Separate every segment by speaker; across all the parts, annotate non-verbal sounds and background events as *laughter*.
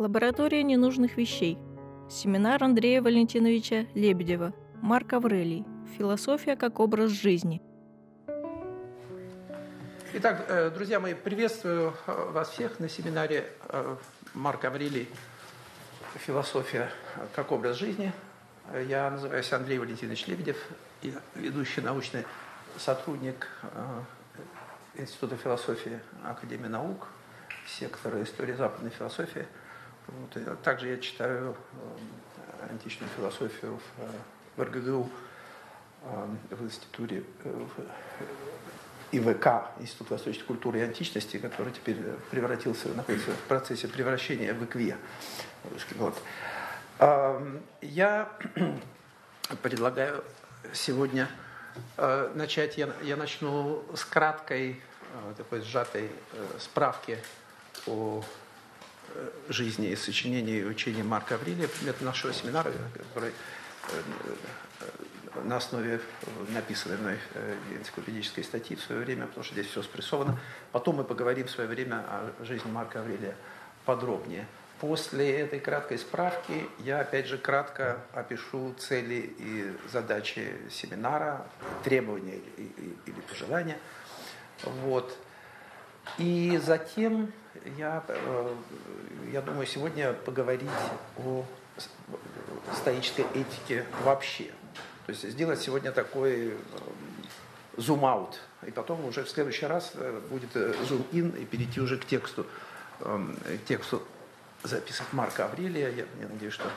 Speaker 1: Лаборатория ненужных вещей. Семинар Андрея Валентиновича Лебедева. Марк Аврелий. Философия как образ жизни.
Speaker 2: Итак, э, друзья мои, приветствую э, вас всех на семинаре э, Марк Аврелий «Философия как образ жизни». Я называюсь Андрей Валентинович Лебедев, я ведущий научный сотрудник Института философии Академии наук, сектора истории западной философии – вот. Также я читаю э, античную философию в, э, в РГГУ, э, в институте в ИВК, Институт восточной культуры и античности, который теперь превратился, находится в процессе превращения в ИКВИА. Вот. Я *clears throat* предлагаю сегодня начать, я, я начну с краткой, такой сжатой справки о жизни и сочинений и учения Марка Аврелия, предмет нашего семинара, который э, э, на основе написанной мной энциклопедической статьи в свое время, потому что здесь все спрессовано. Потом мы поговорим в свое время о жизни Марка Аврелия подробнее. После этой краткой справки я опять же кратко опишу цели и задачи семинара, требования или пожелания. Вот. И затем я, э, я думаю сегодня поговорить о стоической этике вообще. То есть сделать сегодня такой зум-аут. Э, и потом уже в следующий раз э, будет зум-ин и перейти уже к тексту, к тексту записок Марка Аврелия. Я, я надеюсь, что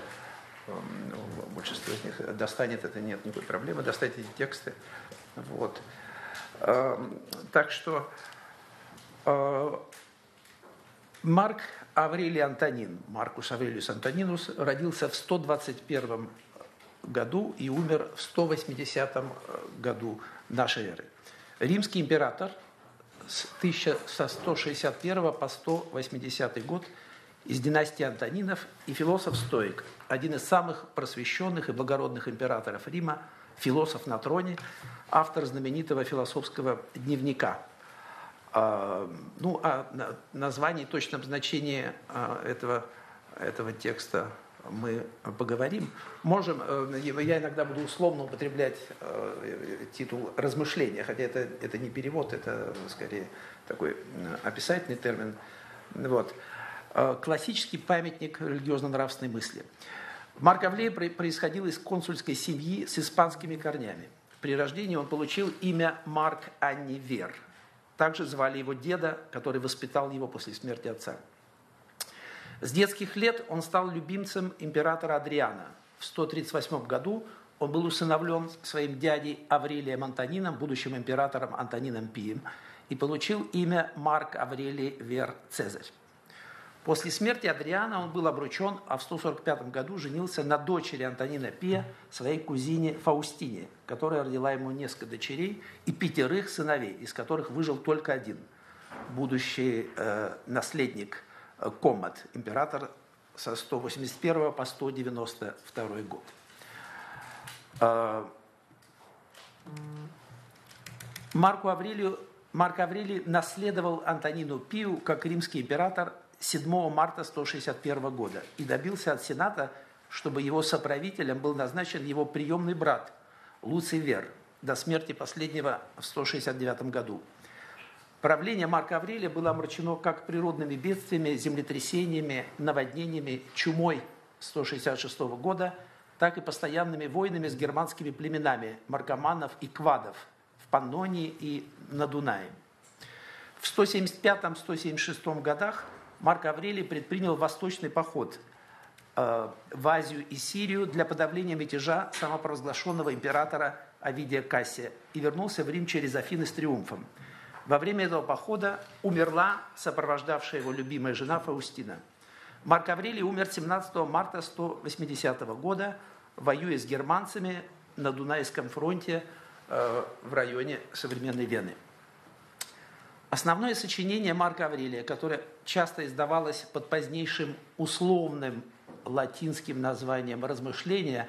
Speaker 2: большинство из них достанет, это нет никакой проблемы, достать эти тексты. Вот. Так что Марк Аврелий Антонин, Маркус Аврелиус Антонинус, родился в 121 году и умер в 180 году нашей эры. Римский император с 1161 по 180 год из династии Антонинов и философ-стоик, один из самых просвещенных и благородных императоров Рима, философ на троне, автор знаменитого философского дневника – ну, о названии, точном значении а, этого, этого текста мы поговорим. Можем, э, я иногда буду условно употреблять э, титул размышления, хотя это, это не перевод, это скорее такой описательный термин. Вот. Э, классический памятник религиозно-нравственной мысли. Марк Авлей происходил из консульской семьи с испанскими корнями. При рождении он получил имя Марк Аннивер – также звали его деда, который воспитал его после смерти отца. С детских лет он стал любимцем императора Адриана. В 138 году он был усыновлен своим дядей Аврелием Антонином, будущим императором Антонином Пием, и получил имя Марк Аврелий Вер Цезарь. После смерти Адриана он был обручен, а в 145 году женился на дочери Антонина Пия, своей кузине Фаустине, которая родила ему несколько дочерей и пятерых сыновей, из которых выжил только один, будущий э, наследник э, Комат, император со 181 по 192 год. Э, Марку Аврелию Марк Аврелий наследовал Антонину Пию как римский император 7 марта 161 года и добился от Сената, чтобы его соправителем был назначен его приемный брат Луций Вер до смерти последнего в 169 году. Правление Марка Аврелия было омрачено как природными бедствиями, землетрясениями, наводнениями, чумой 166 года, так и постоянными войнами с германскими племенами маркоманов и квадов в Паннонии и на Дунае. В 175-176 годах Марк Аврелий предпринял восточный поход э, в Азию и Сирию для подавления мятежа самопровозглашенного императора Авидия Кассия и вернулся в Рим через Афины с триумфом. Во время этого похода умерла сопровождавшая его любимая жена Фаустина. Марк Аврелий умер 17 марта 180 года, воюя с германцами на Дунайском фронте э, в районе современной Вены. Основное сочинение Марка Аврелия, которое часто издавалось под позднейшим условным латинским названием «размышления»,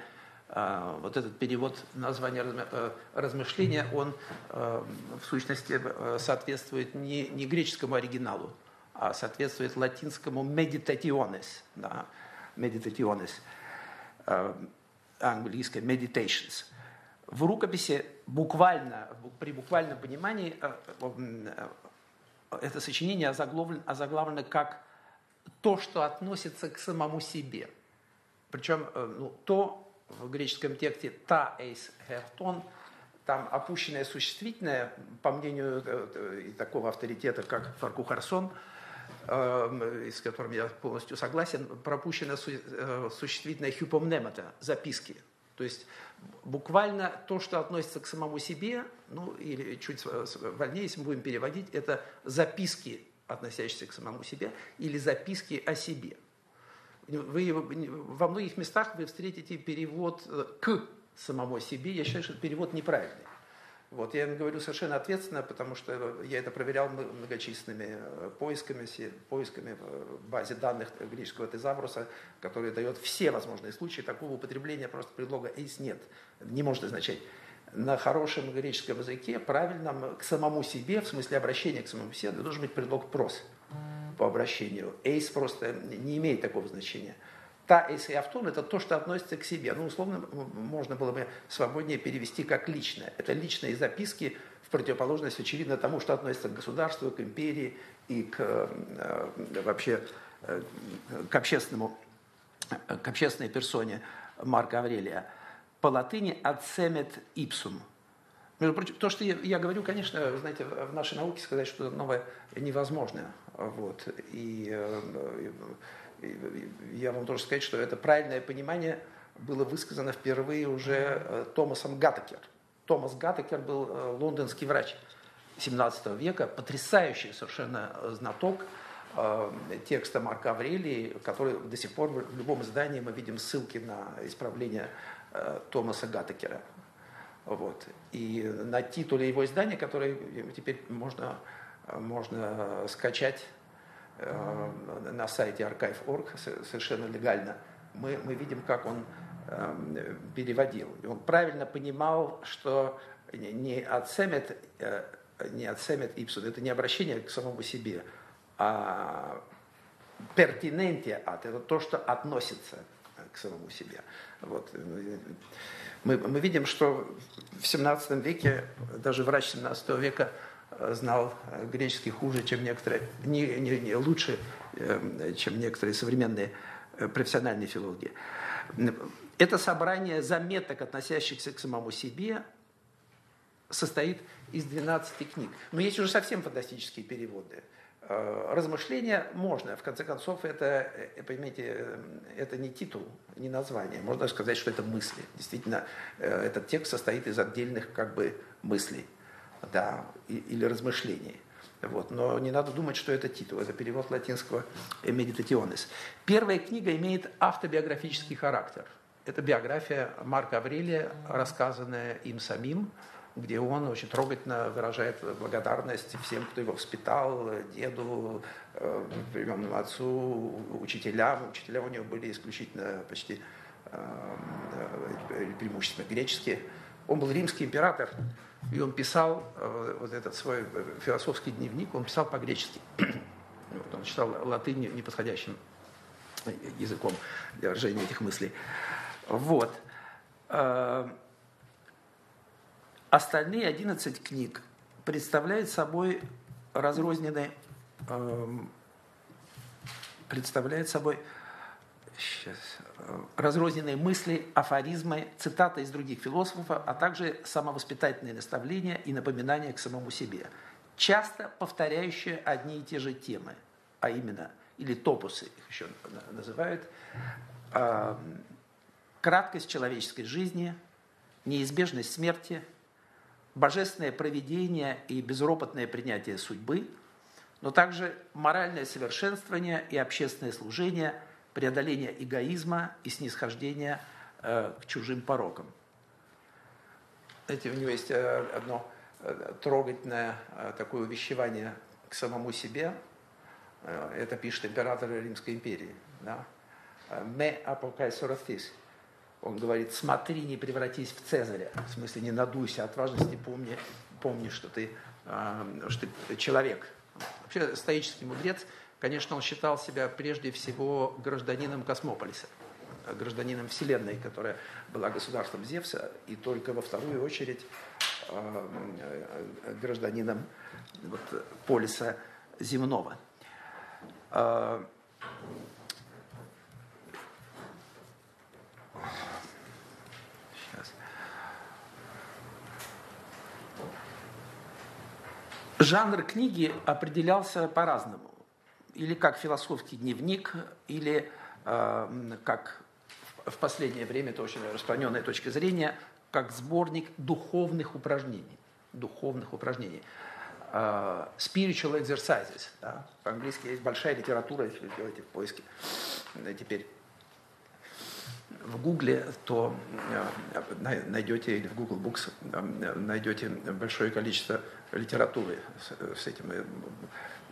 Speaker 2: а, вот этот перевод названия э, размышления, он э, в сущности э, соответствует не, не греческому оригиналу, а соответствует латинскому meditationes, да, meditationes, э, английское meditations. В рукописи буквально, при буквальном понимании э, э, это сочинение озаглавлено, озаглавлено как то, что относится к самому себе. Причем ну, то в греческом тексте «та эйс хертон» там опущенное существительное, по мнению такого авторитета, как Фаркухарсон, Эм, с которым я полностью согласен, пропущено э, существительное хюпомнемата, записки. То есть буквально то, что относится к самому себе, ну или чуть вольнее, если мы будем переводить, это записки, относящиеся к самому себе, или записки о себе. Вы, во многих местах вы встретите перевод э, к самому себе. Я считаю, что перевод неправильный. Вот, я им говорю совершенно ответственно, потому что я это проверял многочисленными э, поисками, поисками в базе данных греческого тезавруса, который дает все возможные случаи такого употребления просто предлога «эйс» нет. Не может означать. На хорошем греческом языке, правильном, к самому себе, в смысле обращения к самому себе, должен быть предлог «прос» по обращению. «Эйс» просто не имеет такого значения та эйс и автон – это то, что относится к себе. Ну, условно, можно было бы свободнее перевести как личное. Это личные записки в противоположность, очевидно, тому, что относится к государству, к империи и к, э, вообще э, к, общественному, к общественной персоне Марка Аврелия. По латыни «ацемет ipsum». Между прочим, то, что я, я говорю, конечно, знаете, в нашей науке сказать что новое невозможно. Вот. И, э, я вам должен сказать, что это правильное понимание было высказано впервые уже э, Томасом Гаттекер. Томас Гаттекер был э, лондонский врач 17 века, потрясающий совершенно знаток э, текста Марка Аврелии, который до сих пор в любом издании мы видим ссылки на исправление Томаса Гаттекера. Вот. И на титуле его издания, который теперь можно, можно скачать на сайте archive.org совершенно легально, мы, мы видим, как он э, переводил. И он правильно понимал, что не отсемет, э, не отсемет ипсун, это не обращение к самому себе, а пертинентия от, это то, что относится к самому себе. Вот. Мы, мы видим, что в 17 веке, даже врач 17 века знал греческий хуже, чем некоторые, не, не, не лучше, э, чем некоторые современные э, профессиональные филологи. Это собрание заметок, относящихся к самому себе, состоит из 12 книг. Но есть уже совсем фантастические переводы. Э, размышления можно, в конце концов, это, понимаете, это не титул, не название. Можно сказать, что это мысли. Действительно, этот текст состоит из отдельных как бы мыслей да, или размышлений. Вот. Но не надо думать, что это титул, это перевод латинского «meditationis». Первая книга имеет автобиографический характер. Это биография Марка Аврелия, рассказанная им самим, где он очень трогательно выражает благодарность всем, кто его воспитал, деду, э, приемному отцу, учителям. Учителя у него были исключительно почти э, э, преимущественно греческие. Он был римский император, и он писал э, вот этот свой э, философский дневник, он писал по-гречески. *clears throat* Вот, он читал латынь неподходящим языком для выражения этих мыслей. Вот. Э, остальные 11 книг представляют собой разрозненные, эм, представляют собой сейчас, разрозненные мысли, афоризмы, цитаты из других философов, а также самовоспитательные наставления и напоминания к самому себе, часто повторяющие одни и те же темы, а именно, или топусы их еще называют, э, краткость человеческой жизни, неизбежность смерти, божественное проведение и безропотное принятие судьбы, но также моральное совершенствование и общественное служение – преодоление эгоизма и снисхождение э, к чужим порокам. Знаете, у него есть э, одно э, трогательное такое увещевание к самому себе. Это пишет император Римской империи. Да? «Ме апокайсорастис». Он говорит, смотри, не превратись в Цезаря. В смысле, не надуйся от важности, помни, помни что, ты, что ты человек. Вообще, стоический мудрец конечно, он считал себя прежде всего гражданином космополиса, гражданином Вселенной, которая была государством Зевса, и только во вторую очередь гражданином вот, полиса земного. Жанр книги определялся по-разному. Или как философский дневник, или э, как в последнее время, это очень распространенная точка зрения, как сборник духовных упражнений. Духовных упражнений. Uh, spiritual exercises. Да? По-английски есть большая литература, если вы делаете в поиске. Теперь в Гугле, то э, найдете, или в Google Books найдете большое количество литературы с этим.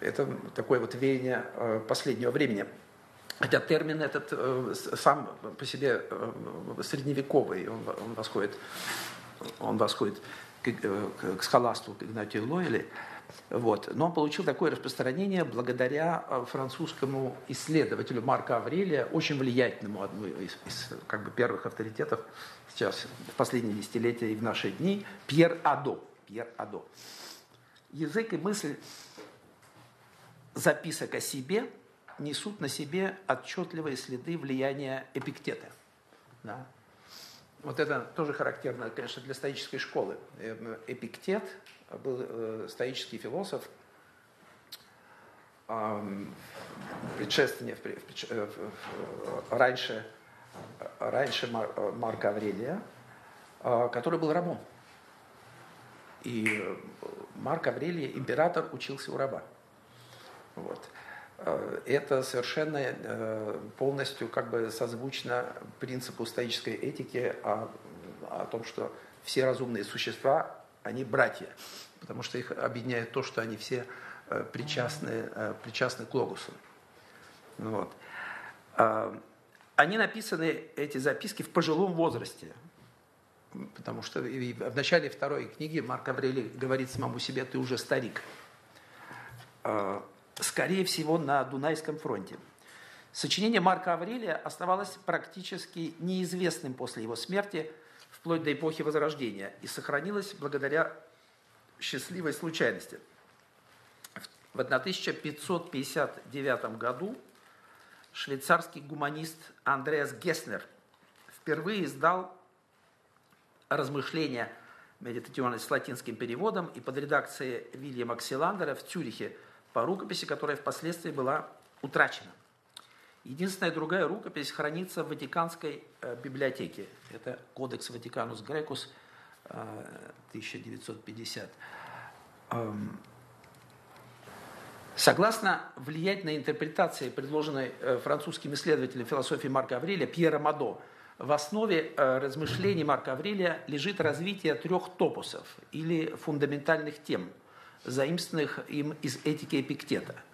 Speaker 2: Это такое вот веяние э, последнего времени. Хотя термин этот э, сам по себе средневековый, он, восходит, он восходит к, к, к схоласту, к Игнатию Лойле. Вот. Но он получил такое распространение благодаря э, французскому исследователю Марка Аврелия, очень влиятельному, одному из, из как бы, первых авторитетов сейчас, в последние десятилетия и в наши дни, Пьер Адо. Пьер Адо. Язык и мысль записок о себе несут на себе отчетливые следы влияния Эпиктета. Да? Вот это тоже характерно, конечно, для стоической школы. Э, Эпиктет был э, стоический философ, предшественник, э, раньше, раньше Марка Аврелия, который был рабом. И Марк Аврелий, император, учился у раба. Вот. Это совершенно полностью как бы созвучно принципу стоической этики о, о том, что все разумные существа они братья, потому что их объединяет то, что они все э, причастны, э, причастны к логосу. Вот. А, они написаны, эти записки, в пожилом возрасте, потому что в начале второй книги Марк Аврелий говорит самому себе, ты уже старик. Скорее всего, на Дунайском фронте. Сочинение Марка Аврелия оставалось практически неизвестным после его смерти – вплоть до эпохи Возрождения, и сохранилась благодаря счастливой случайности. В 1559 году швейцарский гуманист Андреас Геснер впервые издал размышления медитационные с латинским переводом и под редакцией Вильяма Ксиландера в Цюрихе по рукописи, которая впоследствии была утрачена. Единственная другая рукопись хранится в Ватиканской э, библиотеке. Это Кодекс Ватиканус Грекус 1950. Э, эм, согласно влиятельной интерпретации, предложенной э, французским исследователем философии Марка Аврелия Пьера Мадо, в основе размышлений Марка Аврелия лежит развитие трех топусов или фундаментальных тем, заимствованных им из этики Эпиктета –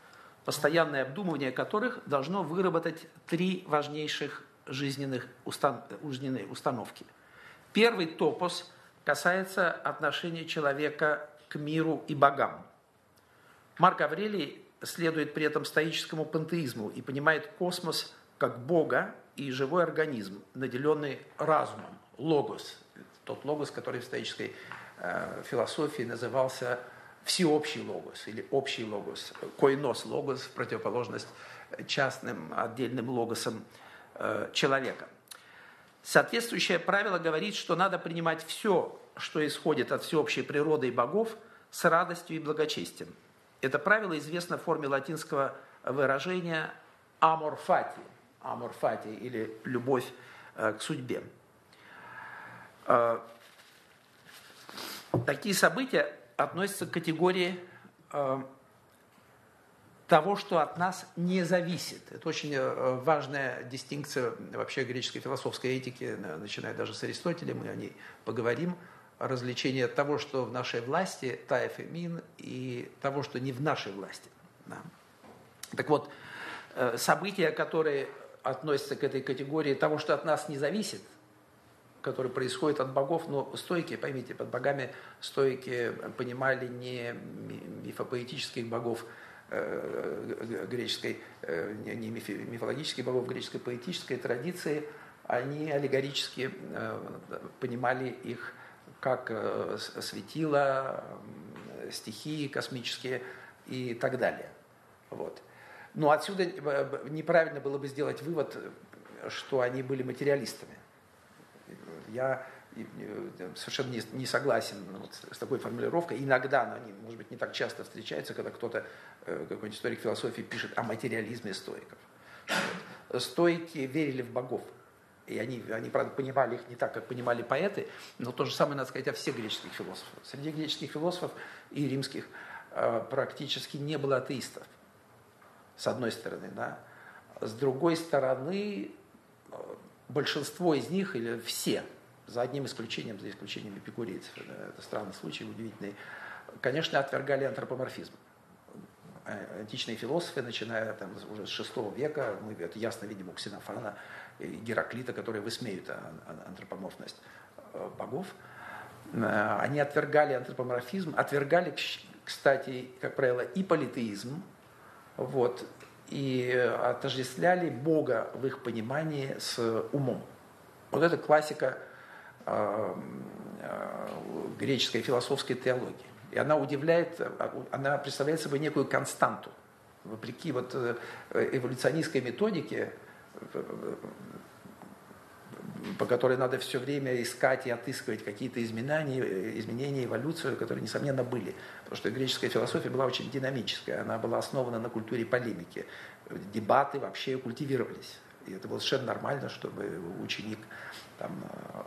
Speaker 2: постоянное обдумывание которых должно выработать три важнейших жизненных устан жизненные установки. Первый топос касается отношения человека к миру и богам. Марк Аврелий следует при этом стоическому пантеизму и понимает космос как Бога и живой организм, наделенный разумом, логос, тот логос, который в стоической э, философии назывался всеобщий логос или общий логос, койнос логос в противоположность частным отдельным логосам э, человека. Соответствующее правило говорит, что надо принимать все, что исходит от всеобщей природы и богов, с радостью и благочестием. Это правило известно в форме латинского выражения «amor fati», «amor fati» или «любовь э, к судьбе». Э, такие события относится к категории э, того, что от нас не зависит. Это очень э, важная дистинкция вообще греческой философской этики, начиная даже с Аристотеля, мы о ней поговорим. Развлечение того, что в нашей власти, таев и мин, и того, что не в нашей власти. Да. Так вот, э, события, которые относятся к этой категории того, что от нас не зависит – который происходит от богов, но стойки, поймите, под богами стойки понимали не мифопоэтических богов греческой, не мифологических богов, греческой поэтической традиции, они аллегорически понимали их как светила, стихии космические и так далее. Вот. Но отсюда неправильно было бы сделать вывод, что они были материалистами. Я совершенно не, не согласен вот с такой формулировкой. Иногда, но они, может быть, не так часто встречаются, когда кто-то, э, какой-нибудь историк философии пишет о материализме стоиков. Стоики верили в богов. И они, они, правда, понимали их не так, как понимали поэты, но то же самое, надо сказать, о всех греческих философах. Среди греческих философов и римских э, практически не было атеистов, с одной стороны, да. С другой стороны, э, большинство из них, или все, за одним исключением, за исключением эпикурейцев, это странный случай, удивительный, конечно, отвергали антропоморфизм. Э, античные философы, начиная там, уже с VI века, мы это ясно видим у Ксенофана и Гераклита, которые высмеют антропоморфность э, богов, э, они отвергали антропоморфизм, отвергали, кстати, как правило, и политеизм, вот, и отождествляли Бога в их понимании с умом. Вот это классика греческой философской теологии. И она удивляет, она представляет собой некую константу. Вопреки вот э, эволюционистской методике, по которой надо все время искать и отыскивать какие-то изменения, изменения, эволюцию, которые, несомненно, были. Потому что греческая философия была очень динамическая, она была основана на культуре полемики. Дебаты вообще культивировались. И это было совершенно нормально, чтобы ученик там, э,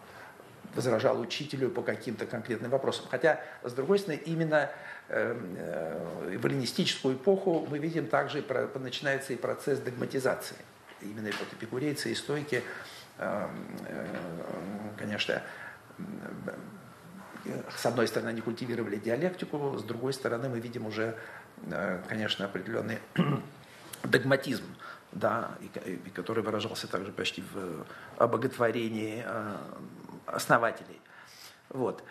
Speaker 2: возражал учителю по каким-то конкретным вопросам. Хотя, с другой стороны, именно эм, э, в эллинистическую эпоху мы видим также, начинается и процесс догматизации. Именно вот эпикурейцы и стойки э, конечно, с одной стороны, они культивировали диалектику, с другой стороны, мы видим уже, э, конечно, определенный *clears throat* догматизм, да, и, который выражался также почти в обоготворении э, основателей. Вот.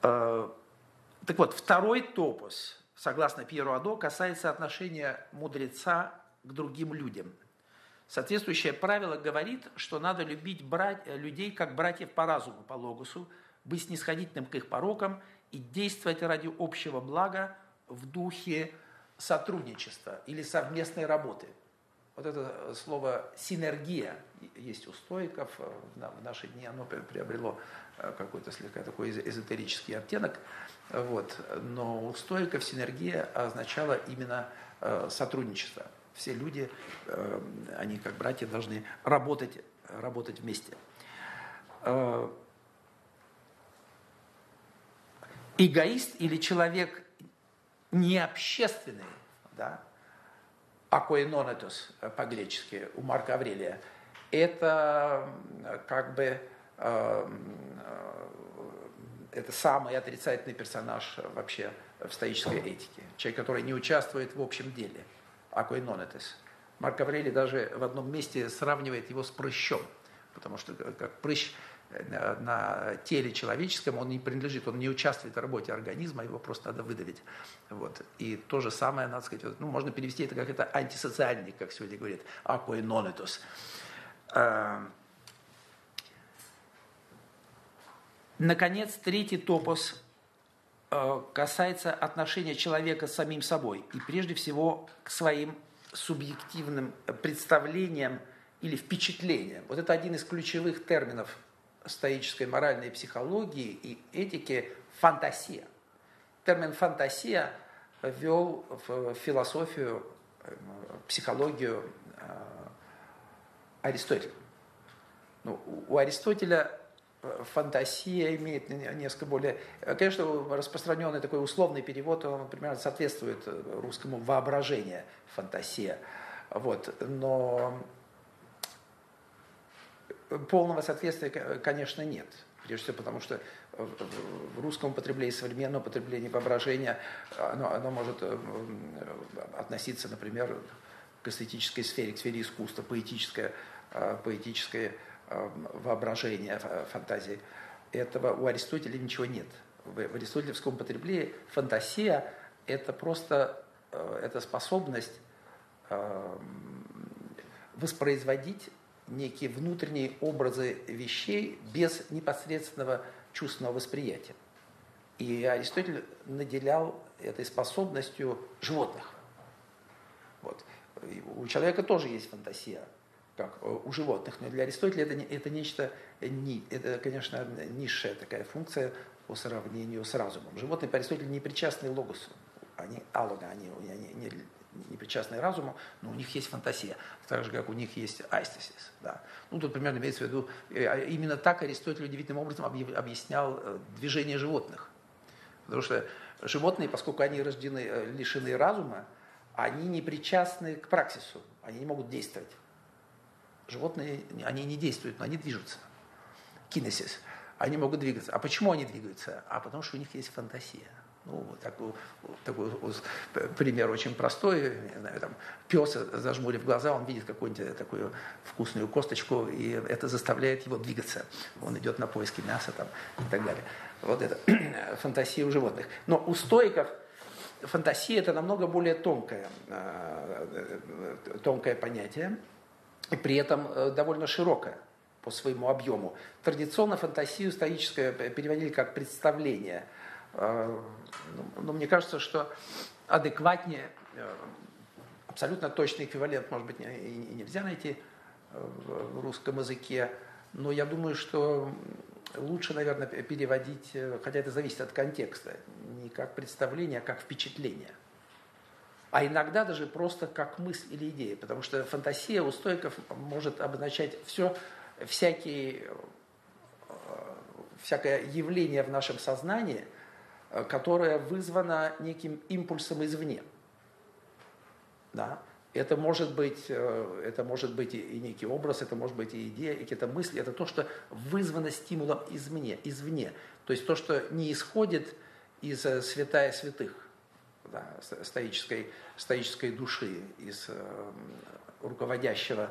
Speaker 2: Так вот, второй топос, согласно Пьеру Адо, касается отношения мудреца к другим людям – Соответствующее правило говорит, что надо любить брать, э, людей как братьев по разуму, по логосу, быть снисходительным к их порокам и действовать ради общего блага в духе сотрудничества или совместной работы. Вот это слово «синергия» есть у стоиков, э, в наши дни оно приобрело э, какой-то слегка такой эзотерический оттенок, вот. но у стоиков синергия означала именно сотрудничество – все люди, э, они как братья должны работать, работать вместе. Э, эгоист или человек необщественный, да, акоинонетус по-гречески у Марка Аврелия, это как бы э, это самый отрицательный персонаж вообще в стоической этике. Человек, который не участвует в общем деле – аквайнонетес. Марк Аврелий даже в одном месте сравнивает его с прыщом, потому что как прыщ э, на теле человеческом, он не принадлежит, он не участвует в работе организма, его просто надо выдавить. Вот. И то же самое, надо сказать, ну, можно перевести это как это антисоциальный, как сегодня говорит, аквайнонетус. А, наконец, третий топос Э, касается отношения человека с самим собой и прежде всего к своим субъективным представлениям или впечатлениям. Вот это один из ключевых терминов стоической моральной психологии и этики – фантасия. Термин «фантасия» ввел в философию, э, психологию э, Аристотель. Ну, у Аристотеля фантасия имеет несколько более... Конечно, распространенный такой условный перевод, он примерно соответствует русскому воображение, фантасия. Вот. Но полного соответствия, конечно, нет. Прежде всего потому, что в русском употреблении, современном употреблении воображения, оно, оно может э, относиться, например, к эстетической сфере, к сфере искусства, поэтическое, э, поэтическое воображения, фантазии, этого у Аристотеля ничего нет. В аристотелевском употреблении фантасия – это просто э, это способность э, воспроизводить некие внутренние образы вещей без непосредственного чувственного восприятия. И Аристотель наделял этой способностью животных. Вот. У человека тоже есть фантазия, как у животных, но для Аристотеля это, это нечто, это, конечно, низшая такая функция по сравнению с разумом. Животные по Аристотелю не причастны логосу, они алога, они, они не, не причастны разуму, но у них есть фантазия, так же, как у них есть айстесис. Да. Ну, тут примерно имеется в виду, э, а именно так Аристотель удивительным образом объяснял э, движение животных. Потому что животные, поскольку они рождены, э, лишены разума, они не причастны к праксису, они не могут действовать. Животные, они не действуют, но они движутся. Кинесис. Они могут двигаться. А почему они двигаются? А потому что у них есть фантазия. Ну, такой, такой пример очень простой. Не знаю, там, пес, зажмурив глаза, он видит какую-нибудь такую вкусную косточку, и это заставляет его двигаться. Он идет на поиски мяса там, и так далее. Вот это *clears throat* фантазия у животных. Но у стоиков – фантазия это намного более тонкое, э, тонкое понятие, и при этом э, довольно широкое по своему объему. Традиционно фантазию стоическое переводили как представление. Э, ну, но мне кажется, что адекватнее, абсолютно точный эквивалент, может быть, и нельзя найти в русском языке, но я думаю, что лучше, наверное, переводить, э, хотя это зависит от контекста, не как представление, а как впечатление. А иногда даже просто как мысль или идея, потому что фантазия у стойков может обозначать все, всякие, э, всякое явление в нашем сознании, э, которое вызвано неким импульсом извне. Да? Это может быть, э, это может быть и некий образ, это может быть и идея, и какие-то мысли. Это то, что вызвано стимулом извне, извне. То есть то, что не исходит из э, святая святых, да, стоической, стоической души, из руководящего,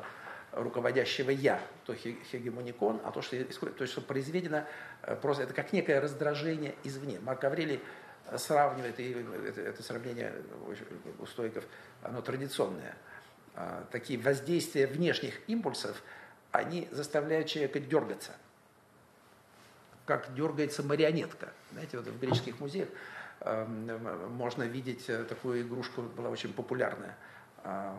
Speaker 2: руководящего «я», то хегемоникон, а то, что то, что произведено, просто это как некое раздражение извне. Марк Аврелий сравнивает, и это, это сравнение у стойков, оно традиционное, а, такие воздействия внешних импульсов, они заставляют человека дергаться, как дергается марионетка. Знаете, вот в греческих музеях можно видеть э, такую игрушку, была очень популярная, э,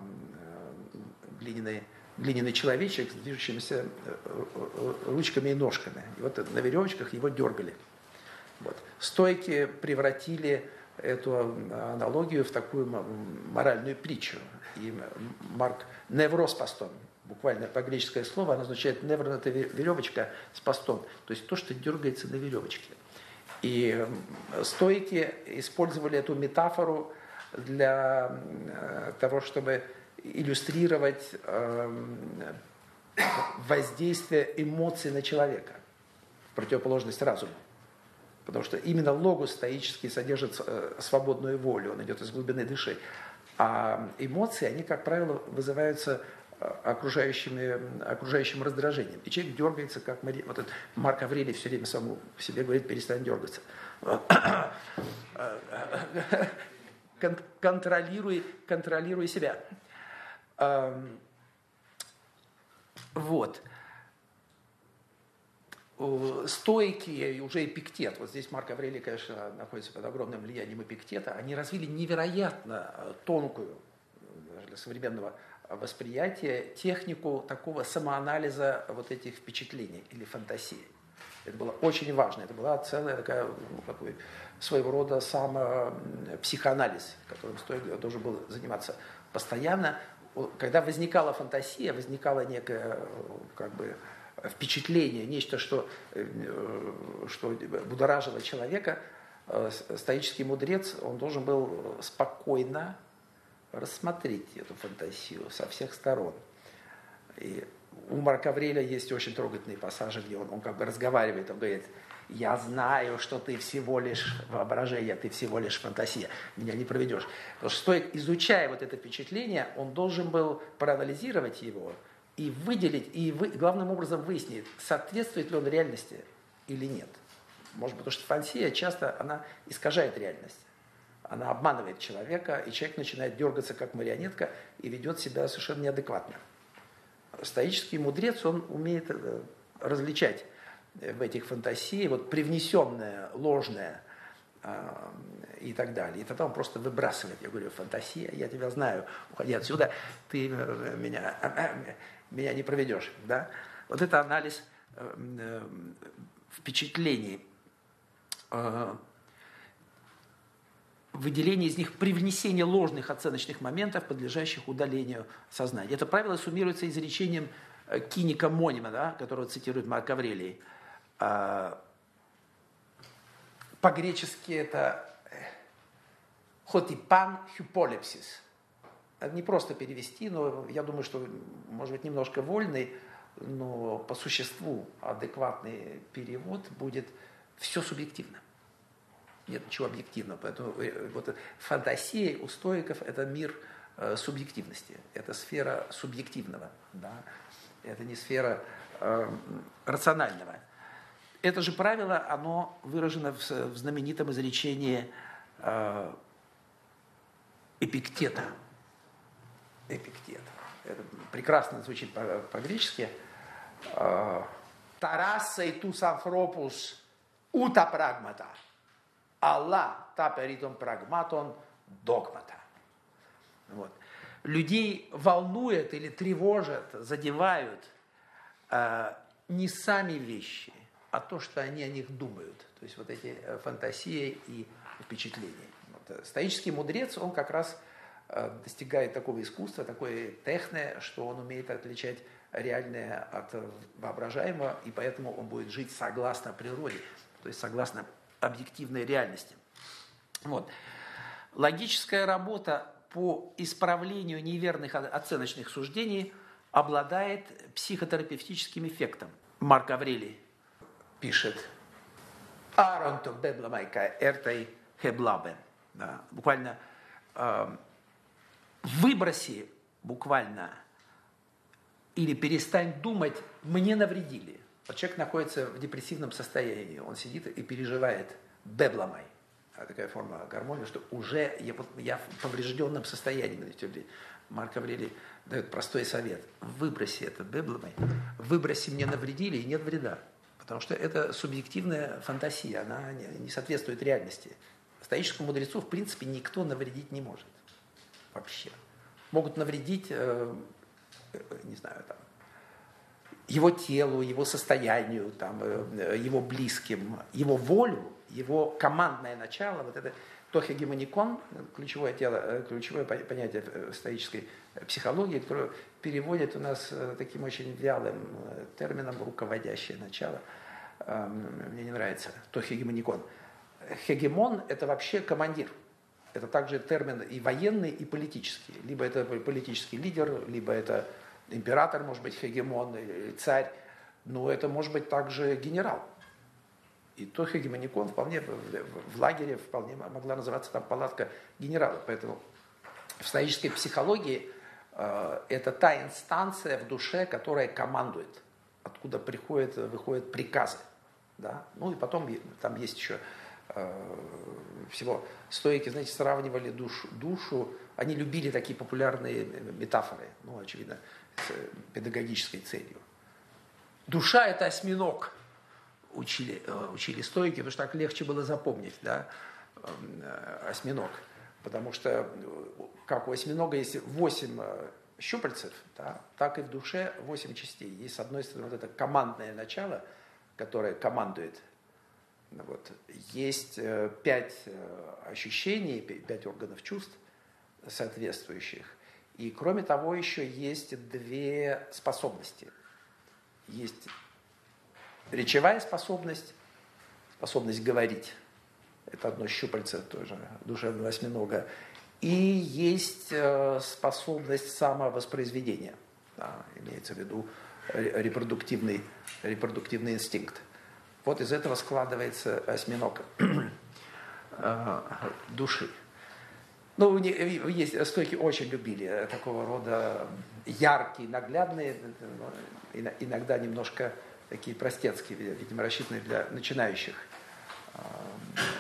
Speaker 2: глиняный, человечек с движущимися э, ручками и ножками. И вот на веревочках его дергали. Вот. Стойки превратили эту аналогию в такую моральную притчу. И Марк «невроз постон», буквально по-греческое слово, оно означает «неврон» – это веревочка с постом, то есть то, что дергается на веревочке. И стойки использовали эту метафору для э, того, чтобы иллюстрировать эм, воздействие эмоций на человека в противоположность разуму. Потому что именно логос стоический содержит э, свободную волю, он идет из глубины души. А эмоции, они, как правило, вызываются э, окружающими, окружающим раздражением. И человек дергается, как Мари... вот этот Марк Аврелий все время самому себе говорит, перестань дергаться. *coughs* контролируй, контролируй себя. Вот стойки, уже Эпиктет, вот здесь Марк Аврелий, конечно, находится под огромным влиянием Эпиктета, они развили невероятно э, тонкую для современного восприятия технику такого самоанализа вот этих впечатлений или фантазии. Это было очень важно, это была целая такая, ну, такой, своего рода самопсихоанализ, которым стоит, должен был заниматься постоянно. Когда возникала фантазия, возникала некая как бы, впечатление, нечто, что, э, что будоражило человека, э, стоический мудрец, он должен был спокойно рассмотреть эту фантазию со всех сторон. И у Марка Авреля есть очень трогательные пассажи, где он, он как бы разговаривает, он говорит, я знаю, что ты всего лишь воображение, ты всего лишь фантазия, меня не проведешь. Потому что стоит, изучая вот это впечатление, он должен был проанализировать его и выделить, и вы, главным образом выяснить, соответствует ли он реальности или нет. Может быть, потому что фантазия часто она искажает реальность. Она обманывает человека, и человек начинает дергаться как марионетка и ведет себя совершенно неадекватно. Стоический мудрец, он умеет э, различать в этих фантазиях вот привнесенное, ложное а, и так далее. И тогда он просто выбрасывает. Я говорю, фантазия, я тебя знаю, уходи отсюда, ты э, меня, меня не проведешь. Да? Вот это анализ э, впечатлений выделение из них привнесение ложных оценочных моментов, подлежащих удалению сознания. Это правило суммируется изречением э, киника Монима, да, которого цитирует Марк Аврелий. А, по-гречески это хотипан хюполепсис. Это не просто перевести, но я думаю, что, может быть, немножко вольный, но по существу адекватный перевод будет все субъективно нет ничего объективного. Поэтому э, вот фантазия у стоиков – это мир э, субъективности, это сфера субъективного, да? это не сфера э, рационального. Это же правило, оно выражено в, в знаменитом изречении э, Эпиктета. Эпиктет. Это прекрасно звучит по-гречески. Э, Тараса тус анфропус ута прагмата – Алла таперитом прагматон догмата. Вот. Людей волнует или тревожат, задевают э, не сами вещи, а то, что они о них думают. То есть вот эти э, фантазии и впечатления. Вот. Э, стоический мудрец, он как раз э, достигает такого искусства, такой техны, что он умеет отличать реальное от воображаемого, и поэтому он будет жить согласно природе, то есть согласно объективной реальности. Вот. Логическая работа по исправлению неверных оценочных суждений обладает психотерапевтическим эффектом. Марк Аврелий пишет «Аронто бебламайка эртай хеблабе». Да, буквально э, выброси буквально или перестань думать, мне навредили. Вот человек находится в депрессивном состоянии, он сидит и переживает бебламай, а такая форма гармонии, что уже я, я в поврежденном состоянии. Марк Аврелий дает простой совет. Выброси этот бебламай, выброси мне навредили, и нет вреда. Потому что это субъективная фантазия, она не соответствует реальности. Стоическому мудрецу, в принципе, никто навредить не может. Вообще. Могут навредить, э, э, не знаю, там, его телу, его состоянию, там, э, его близким, его волю, его командное начало, вот это тохегемоникон, ключевое, тело, э, ключевое понятие стоической психологии, которое переводит у нас э, таким очень вялым термином руководящее начало. Эм, мне не нравится тохегемоникон. Хегемон – это вообще командир. Это также термин и военный, и политический. Либо это политический лидер, либо это император, может быть, хегемон, царь, но это может быть также генерал. И то хегемоникон вполне в, лагере вполне могла называться там палатка генерала. Поэтому в стоической психологии э, это та инстанция в душе, которая командует, откуда приходят, выходят приказы. Да? Ну и потом там есть еще э, всего стойки, знаете, сравнивали душу, душу, они любили такие популярные метафоры, ну, очевидно, с педагогической целью. Душа – это осьминог, учили, э, учили стойки, потому что так легче было запомнить, да, эм, э, осьминог. Потому что, э, как у осьминога есть восемь щупальцев, да, так и в душе восемь частей. Есть, с одной стороны, вот это командное начало, которое командует. Вот. Есть пять ощущений, пять органов чувств соответствующих. И кроме того, еще есть две способности. Есть речевая способность, способность говорить. Это одно щупальце тоже душевного осьминога. И есть э, способность самовоспроизведения. Да, имеется в виду репродуктивный, репродуктивный инстинкт. Вот из этого складывается осьминог *clears throat* э, души. Ну, есть стойки очень любили э, такого рода яркие, наглядные, иногда немножко такие простецкие, видимо, рассчитанные для начинающих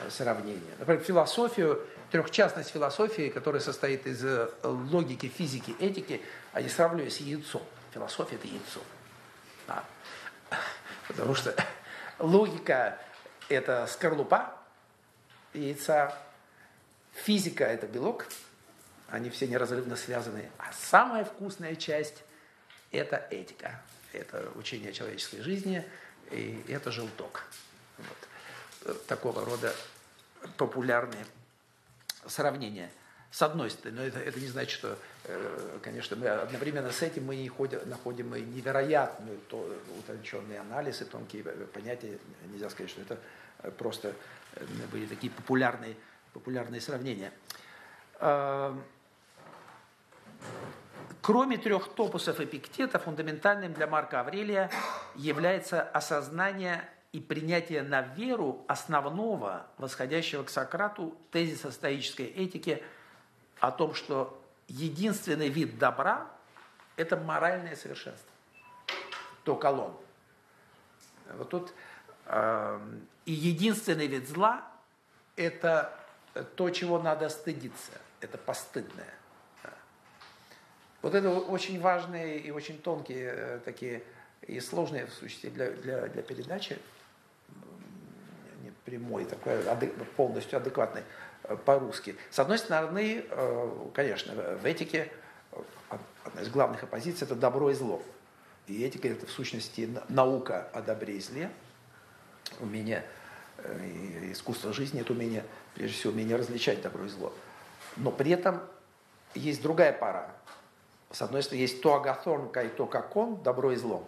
Speaker 2: сравнения. Например, философию, трехчастность философии, которая состоит из логики, физики, этики, они сравнивают с яйцом. Философия – это яйцо. Да. Потому что логика – это скорлупа яйца, физика – это белок, они все неразрывно связаны. А самая вкусная часть – это этика. Это учение о человеческой жизни, и это желток. Вот. Такого рода популярные сравнения. С одной стороны, но это, это не значит, что, э, конечно, мы одновременно с этим мы не ходим, находим невероятную то, анализ и тонкие понятия. Нельзя сказать, что это просто э, были такие популярные, популярные сравнения. Кроме трех топусов Эпиктета, фундаментальным для Марка Аврелия является осознание и принятие на веру основного, восходящего к Сократу, тезиса стоической этики о том, что единственный вид добра – это моральное совершенство. То колон. Вот тут э, и единственный вид зла – это то, чего надо стыдиться, это постыдное. Вот это очень важные и очень тонкие э, такие и сложные в сущности для, для, для передачи, не прямой, такой полностью адекватный э, по-русски. С одной стороны, э, конечно, в этике одна из главных оппозиций – это добро и зло. И этика – это в сущности наука о добре и зле, умение, искусство жизни – это умение, прежде всего, умение различать добро и зло. Но при этом есть другая пара, с одной стороны, есть то агатонка и то какон, добро и зло.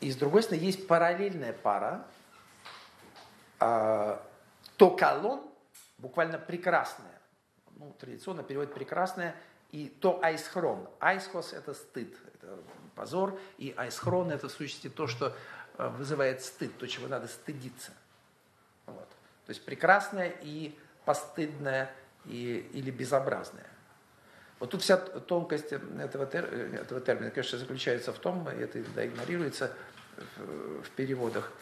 Speaker 2: И с другой стороны, есть параллельная пара, э, то колон, буквально прекрасное, ну, традиционно переводит прекрасное, и то айсхрон. Айсхос – это стыд, это позор, и айсхрон – это в сущности то, что э, вызывает стыд, то, чего надо стыдиться. Вот. То есть прекрасное и постыдное и, или безобразное. Вот тут вся тонкость этого, тер, этого термина, конечно, заключается в том, и это иногда игнорируется в, в переводах,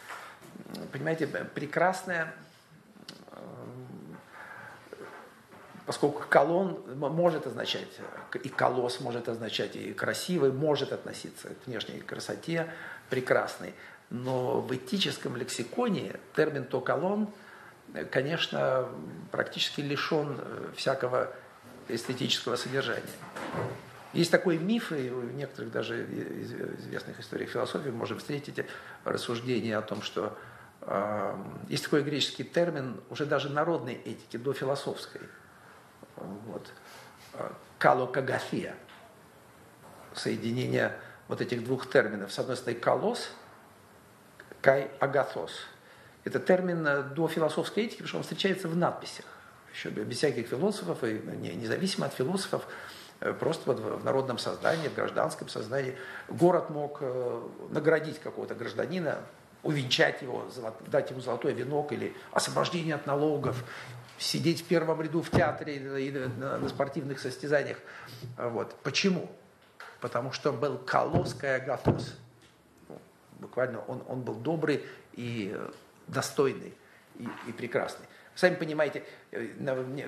Speaker 2: понимаете, прекрасное, поскольку колон может означать, и колосс может означать, и красивый может относиться к внешней красоте, прекрасный. Но в этическом лексиконе термин то колон, конечно, практически лишен всякого эстетического содержания. Есть такой миф, и в некоторых даже известных историях философии можем встретить рассуждение о том, что э, есть такой греческий термин уже даже народной этики, до философской. Вот. Калокагофия. Соединение вот этих двух терминов. С одной стороны, колос, кай агатос. Это термин до философской этики, потому что он встречается в надписях еще без всяких философов, и независимо от философов, э, просто вот в народном сознании, в гражданском сознании город мог э, наградить какого-то гражданина, увенчать его, дать ему золотой венок или освобождение от налогов, сидеть в первом ряду в театре и на спортивных состязаниях. Вот. Почему? Потому что он был колосская агатос. Буквально он, он был добрый и э, достойный и, и прекрасный. Сами понимаете, э,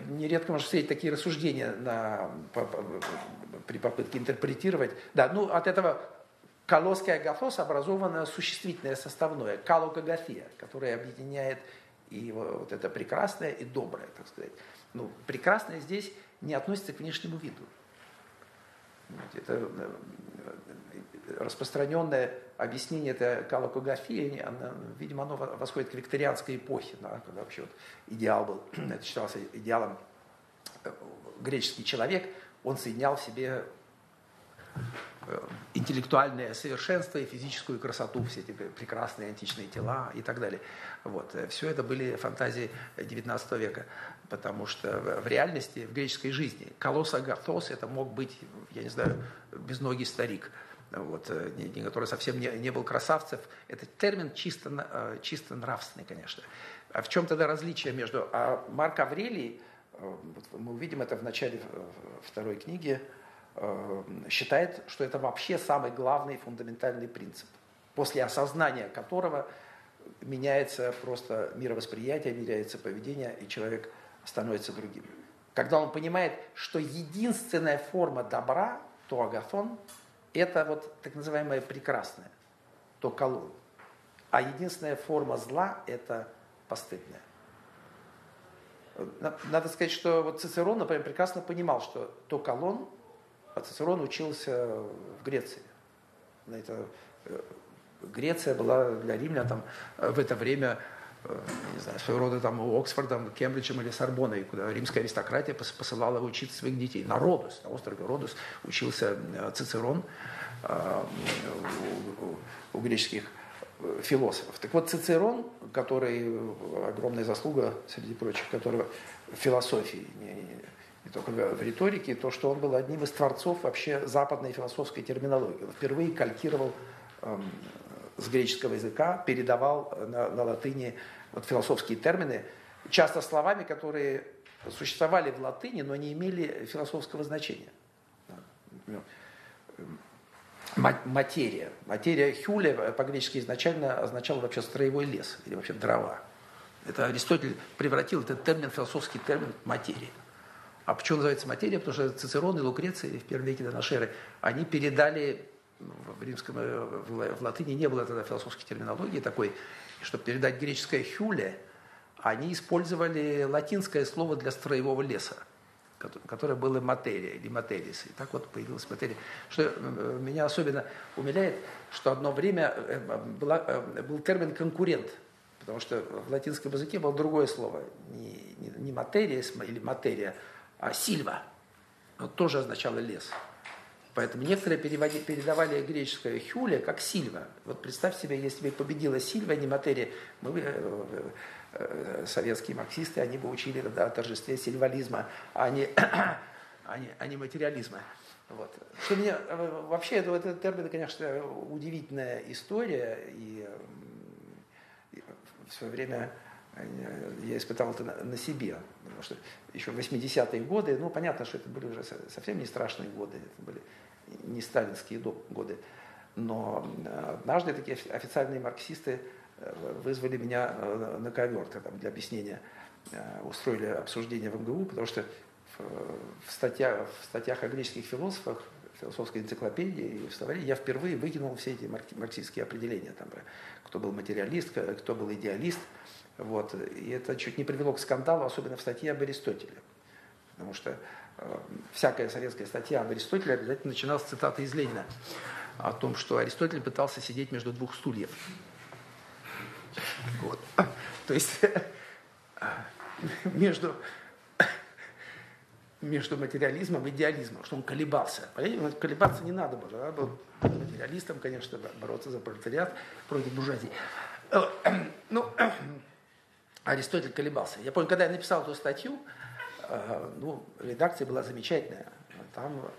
Speaker 2: нередко можно встретить такие рассуждения на, по, по, при попытке интерпретировать. Да, ну от этого колосская агофос образовано существительное составное, калокагофия, которое объединяет и вот это прекрасное и доброе, так сказать. Ну, прекрасное здесь не относится к внешнему виду. Это э, распространенное объяснение это калокографии, оно, видимо, оно восходит к викторианской эпохе, да, когда вообще вот идеал был, *clears throat* это считался идеалом э, греческий человек, он соединял в себе э, интеллектуальное совершенство и физическую красоту, все эти прекрасные античные тела и так далее. Вот. Все это были фантазии XIX века, потому что в реальности, в греческой жизни, колосс Агартос это мог быть, я не знаю, безногий старик – вот, э, который совсем не, не был красавцев. Этот термин чисто, э, чисто нравственный, конечно. А в чем тогда различие между... А Марк Аврелий, э, мы увидим это в начале второй книги, считает, что это вообще самый главный фундаментальный принцип, после осознания которого меняется просто мировосприятие, меняется поведение, и человек становится другим. Когда он понимает, что единственная форма добра, то агафон, это вот так называемое прекрасное, то колон. А единственная форма зла – это постыдное. Надо сказать, что вот Цицерон, например, прекрасно понимал, что то колон, а Цицерон учился в Греции. Это, э, Греция была для римлян там, э, в это время э, не знаю, своего рода там Оксфордом, Кембриджем или Сорбоной, куда римская аристократия посылала учиться своих детей. На Родус, на острове Родус учился Цицерон у, у, у греческих философов. Так вот, Цицерон, который, огромная заслуга, среди прочих, которого в философии, не, не, не только в риторике, то, что он был одним из творцов вообще западной философской терминологии. Он впервые калькировал эм, с греческого языка, передавал на, на латыни вот, философские термины, часто словами, которые существовали в латыни, но не имели философского значения материя. Материя хюля по-гречески изначально означала вообще строевой лес или вообще дрова. Это Аристотель превратил этот термин, философский термин, материи. А почему называется материя? Потому что Цицерон и Лукреций в первом веке до нашей эры, они передали, ну, в римском, в латыни не было тогда философской терминологии такой, чтобы передать греческое хюле, они использовали латинское слово для строевого леса – которое было материя или материс. И так вот появилась материя. Что э, меня особенно умиляет, что одно время э, была, э, был термин конкурент, потому что в латинском языке было другое слово, не, не, не материя или материя, а сильва. Вот тоже означало лес. Поэтому некоторые переводи, передавали греческое хюля как сильва. Вот представь себе, если бы победила сильва, а не материя, мы бы Э, советские марксисты, они бы учили да, о торжестве сильвализма, а не, *coughs* а не, а не материализма. Вот. Что мне, э, вообще, это, это термин, конечно, удивительная история, и, и в свое время э, я испытал это на, на себе, потому что еще в 80-е годы, ну, понятно, что это были уже совсем не страшные годы, это были не сталинские годы, но однажды такие официальные марксисты вызвали меня э, на ковер там, для объяснения, э, устроили обсуждение в МГУ, потому что в статьях, в статьях о греческих философах, философской энциклопедии и в я впервые выкинул все эти марксистские определения, там, кто был материалист, кто был идеалист. Вот. И это чуть не привело к скандалу, особенно в статье об Аристотеле. Потому что э, всякая советская статья об Аристотеле обязательно начиналась с цитаты из Ленина о том, что Аристотель пытался сидеть между двух стульев. Вот. То есть между, между материализмом и идеализмом, что он колебался. Понимаете, колебаться не надо было. Надо было материалистом, конечно, бороться за пролетариат против буржуазии. Ну, Аристотель колебался. Я помню, когда я написал эту статью, э, ну, редакция была замечательная. Там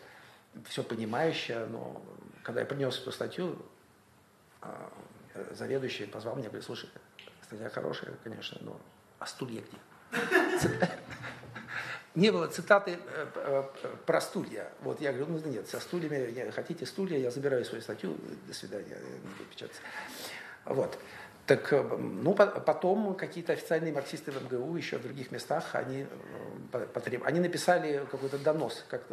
Speaker 2: все понимающее, но когда я принес эту статью, э, заведующий позвал меня, говорит, слушай, статья хорошая, конечно, но а стулья где? Не было цитаты э, э, про стулья. Вот я говорю, ну нет, со стульями, хотите стулья, я забираю свою статью, до свидания, не буду печататься. Вот. Так, э, ну, потом какие-то официальные марксисты в МГУ, еще в других местах, они, потреб... они написали какой-то донос, как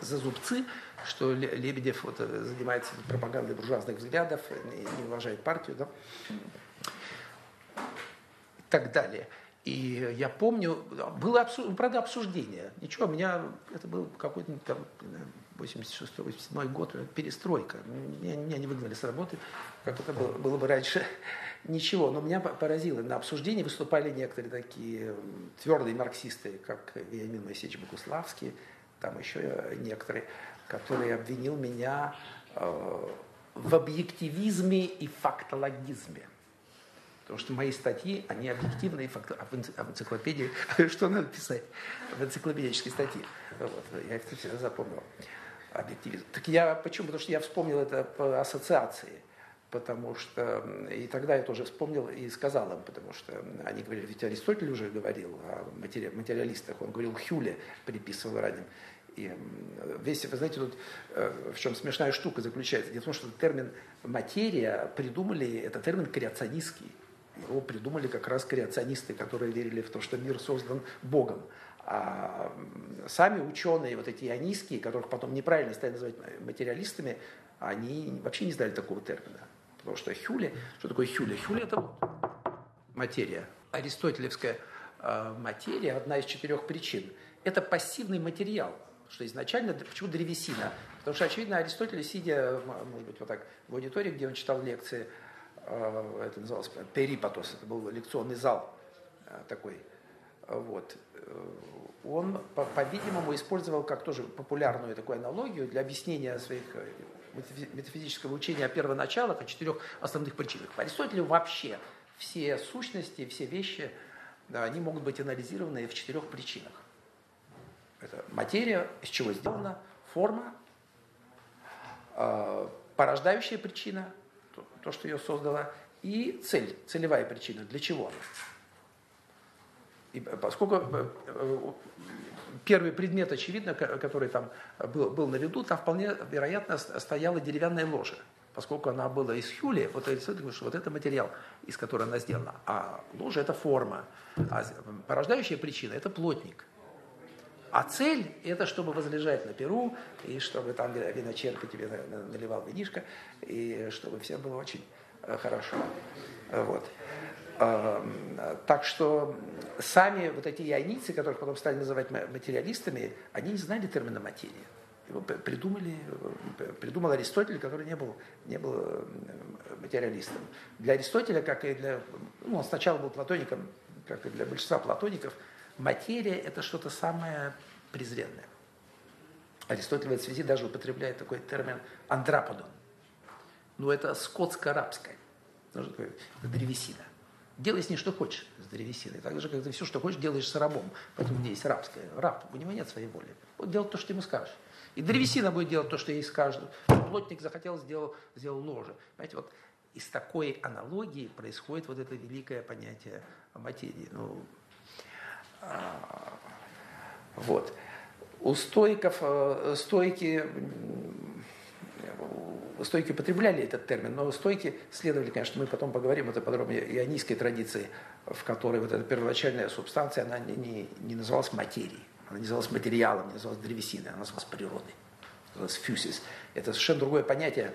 Speaker 2: за зубцы, что Лебедев вот э, занимается пропагандой буржуазных взглядов, не уважает партию, да? и так далее. И я помню, было правда обсуждение. Ничего, у меня это был какой-то там 86-87 год, перестройка. Меня, меня не выгнали с работы, как это было, было бы раньше. *laughs* Ничего, но меня поразило. На обсуждении выступали некоторые такие твердые марксисты, как Вениамин Моисеевич Богуславский, там еще некоторые, который обвинил меня э, в объективизме и фактологизме. Потому что мои статьи, они объективные, факт... а в энциклопедии, *laughs* что надо писать в энциклопедической статье. Вот, я это всегда запомнил. Объективизм. Так я, почему? Потому что я вспомнил это по ассоциации. Потому что, и тогда я тоже вспомнил и сказал им, потому что они говорили, ведь Аристотель уже говорил о материалистах, он говорил Хюле, приписывал ранним И весь, вы знаете, тут в чем смешная штука заключается. Дело в том, что термин материя придумали, это термин креационистский. Его придумали как раз креационисты, которые верили в то, что мир создан Богом. А сами ученые, вот эти ионистские, которых потом неправильно стали называть материалистами, они вообще не знали такого термина. Потому что Хюле, что такое Хюле? Хюле это вот материя. Аристотелевская э, материя, одна из четырех причин. Это пассивный материал, что изначально, почему древесина? Потому что, очевидно, Аристотель, сидя, может быть, вот так в аудитории, где он читал лекции, э, это называлось перипатос, это был лекционный зал такой, вот, он, по-видимому, использовал как тоже популярную такую аналогию для объяснения своих метафизического учения о первоначалах, о четырех основных причинах. По Аристотелю вообще все сущности, все вещи, они могут быть анализированы в четырех причинах. Это материя, из чего сделана, форма, а, порождающая причина, то, что ее создала, и цель, целевая причина, для чего она. И поскольку э, э, первый предмет, очевидно, который там был, был на виду, там вполне вероятно стояла деревянная ложа. Поскольку она была из хюли, вот что вот это материал, из которого она сделана. А ложа – это форма. А порождающая причина – это плотник. А цель – это чтобы возлежать на перу, и чтобы там виночерпы тебе наливал винишко, и чтобы всем было очень э, хорошо. Вот. Так что сами вот эти яйницы, которых потом стали называть материалистами, они не знали термина материя. Его придумали, придумал Аристотель, который не был, не был материалистом. Для Аристотеля, как и для... Ну, он сначала был платоником, как и для большинства платоников, материя – это что-то самое презренное. Аристотель в этой связи даже употребляет такой термин «андраподон». Ну, это скотско-арабское. Ну, древесина. Делай с ней что хочешь, с древесиной. Так же, как ты все, что хочешь, делаешь с рабом. Поэтому меня есть рабское. Раб, у него нет своей воли. Вот делать то, что ты ему скажешь. И древесина будет делать то, что ей скажут. Плотник захотел, сделал, сделал ложе. Понимаете, вот из такой аналогии происходит вот это великое понятие материи. Ну, а, вот. У стоиков, э, стойки стойки употребляли этот термин, но стойки следовали, конечно, мы потом поговорим это подробнее, ионийской традиции, в которой вот эта первоначальная субстанция, она не, не, не называлась материей, она не называлась материалом, не называлась древесиной, она называлась природой, называлась фюсис. Это совершенно другое понятие.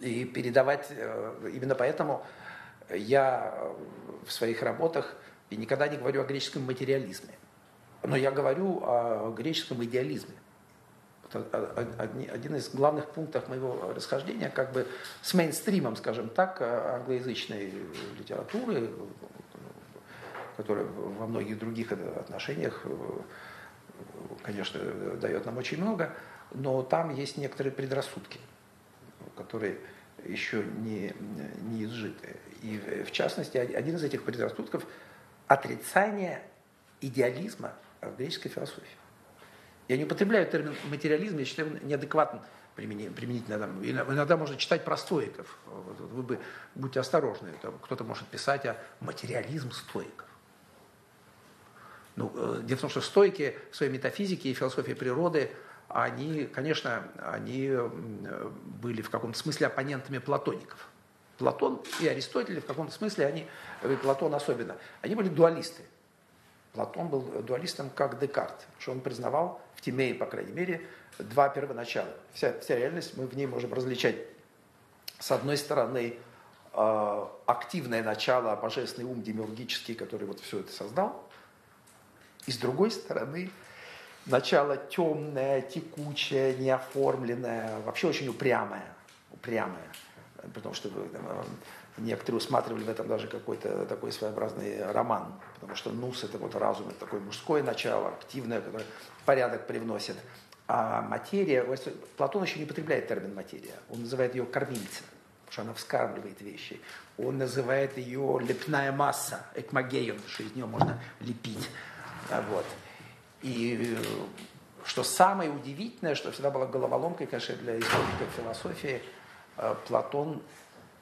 Speaker 2: И передавать, э, именно поэтому я в своих работах и никогда не говорю о греческом материализме, но я говорю о греческом идеализме один из главных пунктов моего расхождения как бы с мейнстримом, скажем так, англоязычной литературы, которая во многих других отношениях, конечно, дает нам очень много, но там есть некоторые предрассудки, которые еще не, не изжиты. И в частности, один из этих предрассудков – отрицание идеализма в греческой философии. Я не употребляю термин материализм, я считаю неадекватным применительно. Там, иногда можно читать про стоиков. Вы бы будьте осторожны. кто-то может писать о материализм стоиков. Ну, э, дело в том, что стойки в своей метафизике и философии природы, они, конечно, они были в каком-то смысле оппонентами платоников. Платон и Аристотель в каком-то смысле, они, и Платон особенно, они были дуалисты. Платон был дуалистом как Декарт, что он признавал в Тимее, по крайней мере, два первоначала. Вся, вся реальность, мы в ней можем различать, с одной стороны, э, активное начало, божественный ум демиургический, который вот все это создал, и с другой стороны, начало темное, текучее, неоформленное, вообще очень упрямое, упрямое, потому что э, Некоторые усматривали в этом даже какой-то такой своеобразный роман, потому что нус – это вот разум, это такое мужское начало, активное, которое порядок привносит. А материя, Платон еще не употребляет термин материя, он называет ее кормильцем, потому что она вскармливает вещи. Он называет ее лепная масса, экмагеем, что из нее можно лепить. Вот. И э, что самое удивительное, что всегда была головоломкой, конечно, для историков философии, э, Платон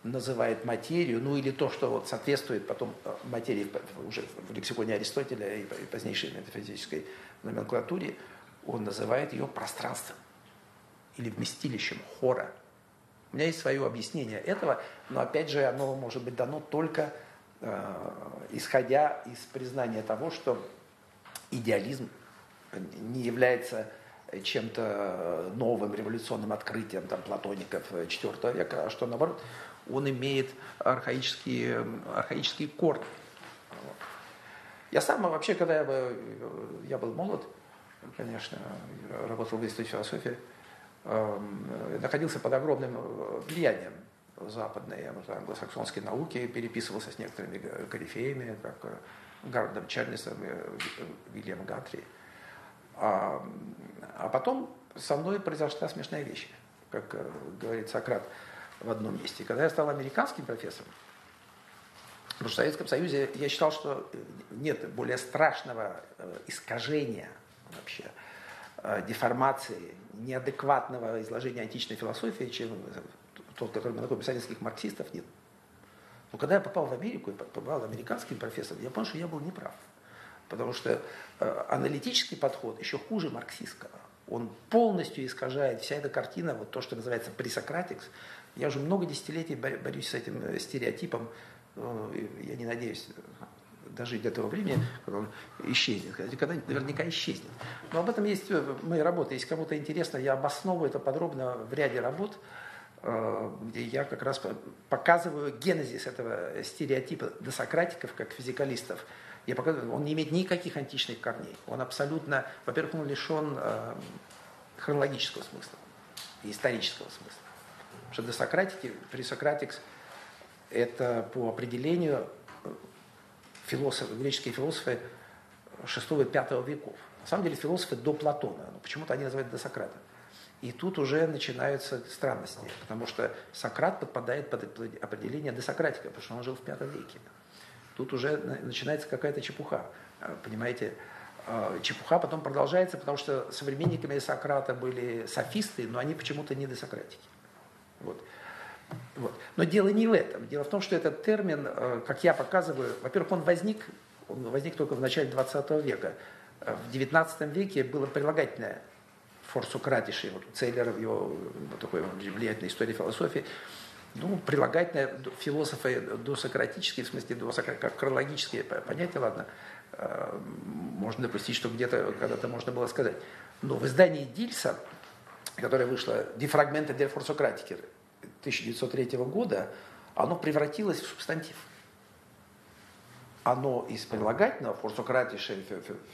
Speaker 2: называет материю, ну или то, что вот соответствует потом э, материи уже в лексиконе Аристотеля и позднейшей метафизической номенклатуре, он называет ее пространством или вместилищем хора. У меня есть свое объяснение этого, но опять же оно может быть дано только э, исходя из признания того, что идеализм не является чем-то новым революционным открытием там, платоников IV века, а что наоборот он имеет архаические, архаические корни. Я сам вообще, когда я был, я был молод, конечно, работал в Институте философии, эм, находился под огромным влиянием западной англосаксонской науки, переписывался с некоторыми корифеями, как Гардом Чарльзом и Вильям Гатри. А, а потом со мной произошла смешная вещь, как э, говорит Сократ в одном месте. Когда я стал американским профессором, потому что в Советском Союзе я считал, что нет более страшного э, искажения вообще, э, деформации, неадекватного изложения античной философии, чем тот, который мы находим советских марксистов, нет. Но когда я попал в Америку и попал американским профессором, я понял, что я был неправ. Потому что э, аналитический подход еще хуже марксистского. Он полностью искажает вся эта картина, вот то, что называется пресократикс. Я уже много десятилетий борюсь с этим э, стереотипом. Я не надеюсь дожить до того времени, когда он исчезнет, когда наверняка исчезнет. Но об этом есть э, мои работы. Если кому-то интересно, я обосновываю это подробно в ряде работ. Э, где я как раз показываю генезис этого стереотипа досократиков, как физикалистов. Я показываю, он не имеет никаких античных корней. Он абсолютно, во-первых, он лишен э, хронологического смысла исторического смысла. Что досократики, пресократикс – это по определению философы, греческие философы 6 и 5 веков. На самом деле философы до Платона, но почему-то они называют до Сократа. И тут уже начинаются странности, потому что Сократ подпадает под определение десократика, потому что он жил в пятом веке. Тут уже начинается какая-то чепуха, э, понимаете? Э, чепуха потом продолжается, потому что современниками Сократа были софисты, но они почему-то не десократики. Вот. Вот. Но дело не в этом. Дело в том, что этот термин, э, как я показываю, во-первых, он возник, он возник только в начале 20 века. В 19 веке было прилагательное форсукратиший, вот Цейлер в его вот такой влиятельной истории философии, ну, прилагательное философы досократические, в смысле досокра... как хронологические понятия, ладно, э, можно допустить, что где-то когда-то можно было сказать. Но в издании Дильса, которое вышло «Дефрагменты для форсократики» 1903 года, оно превратилось в субстантив. Оно из прилагательного форсократишей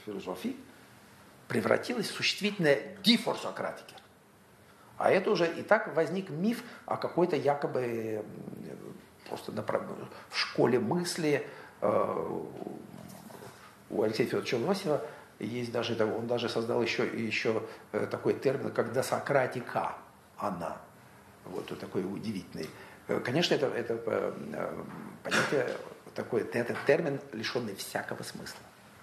Speaker 2: философии превратилось в существительное дифорсократики. А это уже и так возник миф о какой-то якобы просто в школе мысли э, у Алексея Федоровича Лосева есть даже, он даже создал еще, еще э, такой термин, как досократика она. Вот, такой удивительный. Э, конечно, это, это понятие, такой, этот термин лишенный всякого смысла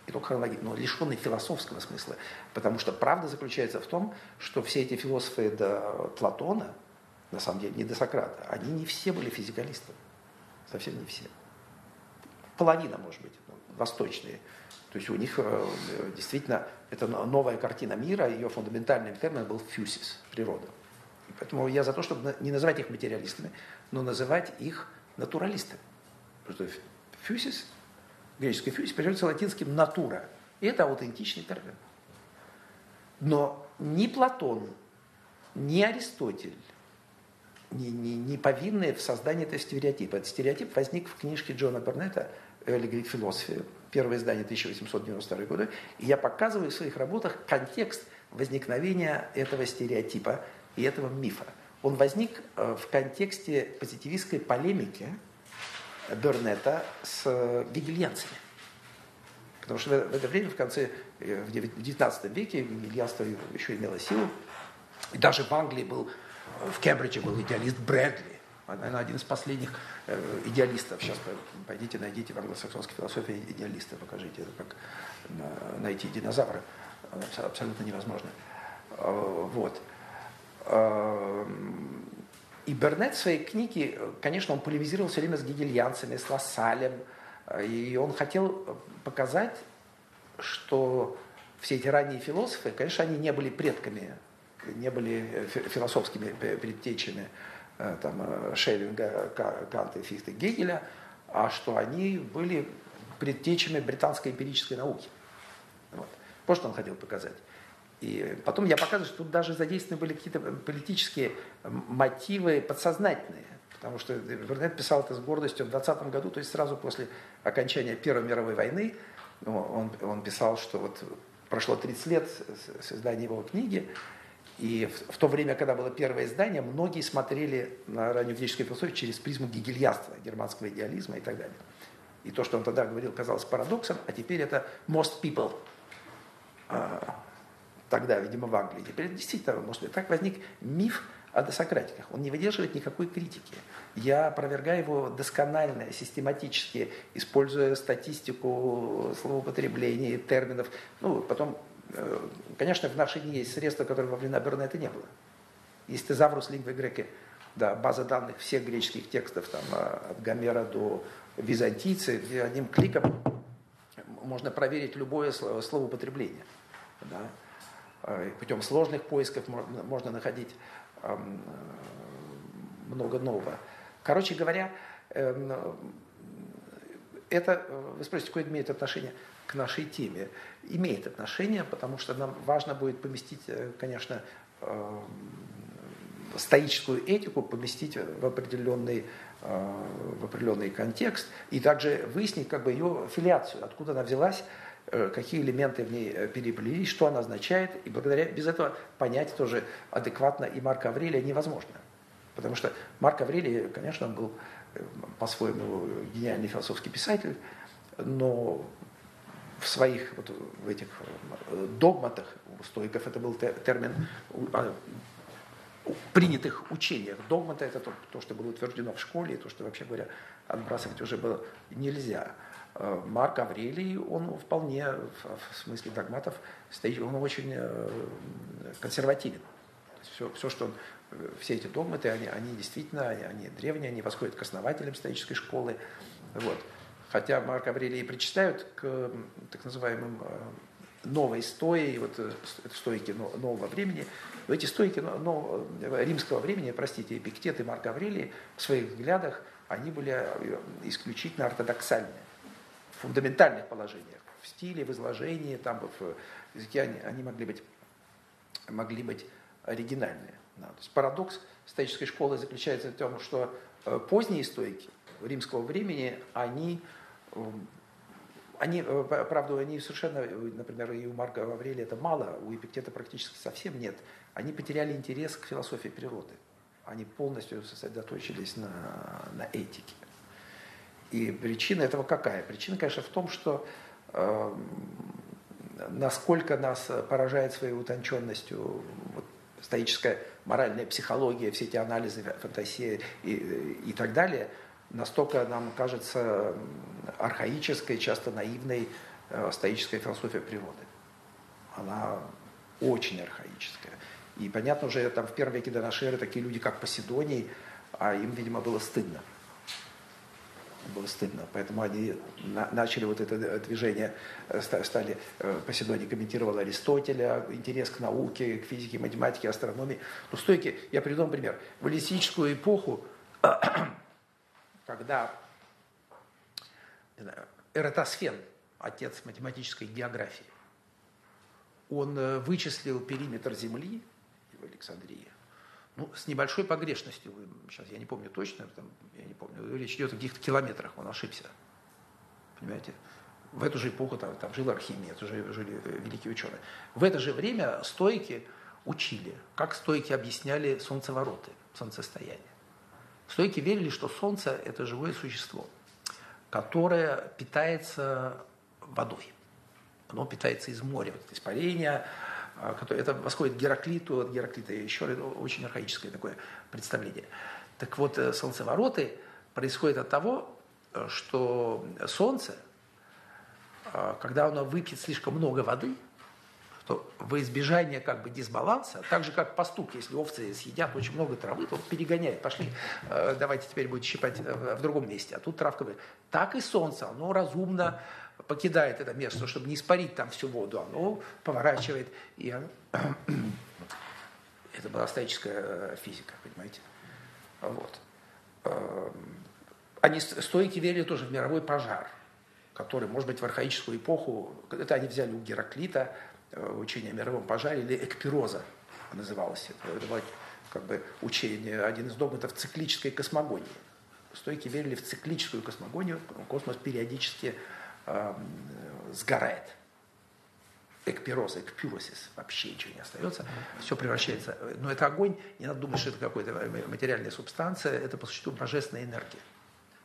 Speaker 2: и только хронологии, но лишенный философского смысла. Потому что правда заключается в том, что все эти философы до Платона, на самом деле, не до Сократа, они не все были физикалистами. Совсем не все. Половина, может быть, ну, восточные. То есть у них э, действительно это новая картина мира, ее фундаментальным термином был фьюсис, природа. И поэтому я за то, чтобы не называть их материалистами, но называть их натуралистами. Потому что фьюсис греческой фьюзи переводится латинским «натура». И это аутентичный термин. Но ни Платон, ни Аристотель не, не, не повинны в создании этого стереотипа. Этот стереотип возник в книжке Джона Бернета «Early Greek Philosophy», первое издание 1892 года. И я показываю в своих работах контекст возникновения этого стереотипа и этого мифа. Он возник э, в контексте позитивистской полемики Бернета с гегельянцами. Потому что в это время, в конце, э, в 19 веке, гегельянство еще имело силу. И даже в Англии был, в Кембридже был идеалист Брэдли. Наверное, один из последних э, идеалистов. Сейчас пойдите, найдите в англосаксонской философии идеалиста, покажите, это как найти динозавра. Абсолютно невозможно. Э, вот. И Бернет в своей книге, конечно, он полемизировал все время с гегельянцами, с Лассалем, и он хотел показать, что все эти ранние философы, конечно, они не были предками, не были философскими предтечами там, Шеллинга, Канта, Фихта, Гегеля, а что они были предтечами британской эмпирической науки. Вот. Вот что он хотел показать. И потом я показываю, что тут даже задействованы были какие-то политические мотивы подсознательные. Потому что Вернет писал это с гордостью в 20 году, то есть сразу после окончания Первой мировой войны. Он, он писал, что вот прошло 30 лет с издания его книги, и в, в то время, когда было первое издание, многие смотрели на раннюю греческую философию через призму гегельяства, германского идеализма и так далее. И то, что он тогда говорил, казалось парадоксом, а теперь это most people. А, тогда, видимо, в Англии. Теперь действительно, может быть, так возник миф о досократиках. Он не выдерживает никакой критики. Я опровергаю его досконально, систематически, используя статистику словоупотребления, терминов. Ну, потом, конечно, в наши дни есть средства, которые во времена Бернета не было. Есть тезаврус лингвы греки, да, база данных всех греческих текстов, там, а, от Гомера до византийцы, где одним кликом можно проверить любое словоупотребление. Да. А, путем сложных поисков можно, находить э, много нового. Короче говоря, эм, это, вы спросите, какое имеет отношение к нашей теме? Имеет отношение, потому что нам важно будет поместить, э, конечно, эм, стоическую этику поместить в определенный, э, в определенный контекст и также выяснить как бы ее филиацию, откуда она взялась, э, какие элементы в ней э, переплелись, что она означает, и благодаря без этого понять тоже адекватно и Марка Аврелия невозможно. Потому что Марк Аврелий, конечно, он был по-своему гениальный философский писатель, но в своих вот в этих догматах у стоиков это был термин а, принятых учениях. Догмата – это то, то, что было утверждено в школе, и то, что, вообще говоря, отбрасывать уже было нельзя. Э, Марк Аврелий, он вполне, в смысле догматов, стоит, он очень э, консервативен. Все, все, что он, э, все эти догматы, они, они действительно, они, они древние, они восходят к основателям стоической школы. Вот. Хотя Марк Аврелий причисляют к так называемым новой стои, вот стойки нового времени, но эти стойки но, римского времени, простите, Эпиктет и Марк Аврелий в своих взглядах, они были э, исключительно ортодоксальные, в фундаментальных положениях, в стиле, в изложении, там, в языке они, они могли, быть, могли быть оригинальные. Да. То есть парадокс стоической школы заключается в том, что э, поздние стойки римского времени, они эм, они, э, правда, они совершенно, например, и у Марка Аврелия это мало, у Эпиктета практически совсем нет. Они потеряли интерес к философии природы. Они полностью сосредоточились на, на этике. И причина этого какая? Причина, конечно, в том, что э, насколько нас поражает своей утонченностью вот, стоическая моральная психология, все эти анализы, фантазии и, и так далее – настолько нам кажется архаической, часто наивной э, стоическая философия природы. Она очень архаическая. И понятно уже, там в первом веке до нашей эры такие люди, как Поседоний, а им, видимо, было стыдно. Было стыдно. Поэтому они на, начали вот это движение, э, стали, э, Поседоний комментировал Аристотеля, интерес к науке, к физике, математике, астрономии. Но стойки, я приведу вам пример. В эллинистическую эпоху когда знаю, Эратосфен, отец математической географии, он э, вычислил периметр Земли в Александрии, ну, с небольшой погрешностью, сейчас я не помню точно, там, я не помню, речь идет о каких-то километрах, он ошибся. Понимаете? В эту же эпоху там, там жил Архимед, уже жили э, великие ученые. В это же время стойки учили, как стойки объясняли солнцевороты, солнцестояние. Стойки верили, что Солнце – это живое существо, которое питается водой. Оно питается из моря, вот испарение, а, которое, это восходит Гераклиту, от Гераклита еще очень архаическое такое представление. Так вот, э, солнцевороты происходят от того, э, что Солнце, а, когда оно выпьет слишком много воды – то во избежание как бы дисбаланса, так же как пастух, если овцы съедят очень много травы, то перегоняет, пошли, э, давайте теперь будет щипать э, в другом месте, а тут травка. Так и солнце, оно разумно покидает это место, чтобы не испарить там всю воду, оно поворачивает, и оно... *clears throat* это была стоическая физика, понимаете? Вот. Эм, они стойки верили тоже в мировой пожар, который, может быть, в архаическую эпоху, это они взяли у Гераклита, э, учение о мировом пожаре, или экпироза называлось это. Это было как бы учение, один из догматов циклической космогонии. Стойки верили в циклическую космогонию, космос периодически э, сгорает. Экпироз, экпюросис, вообще ничего не остается, все превращается. Но это огонь, не надо думать, что это какая-то материальная субстанция, это по существу божественная энергия.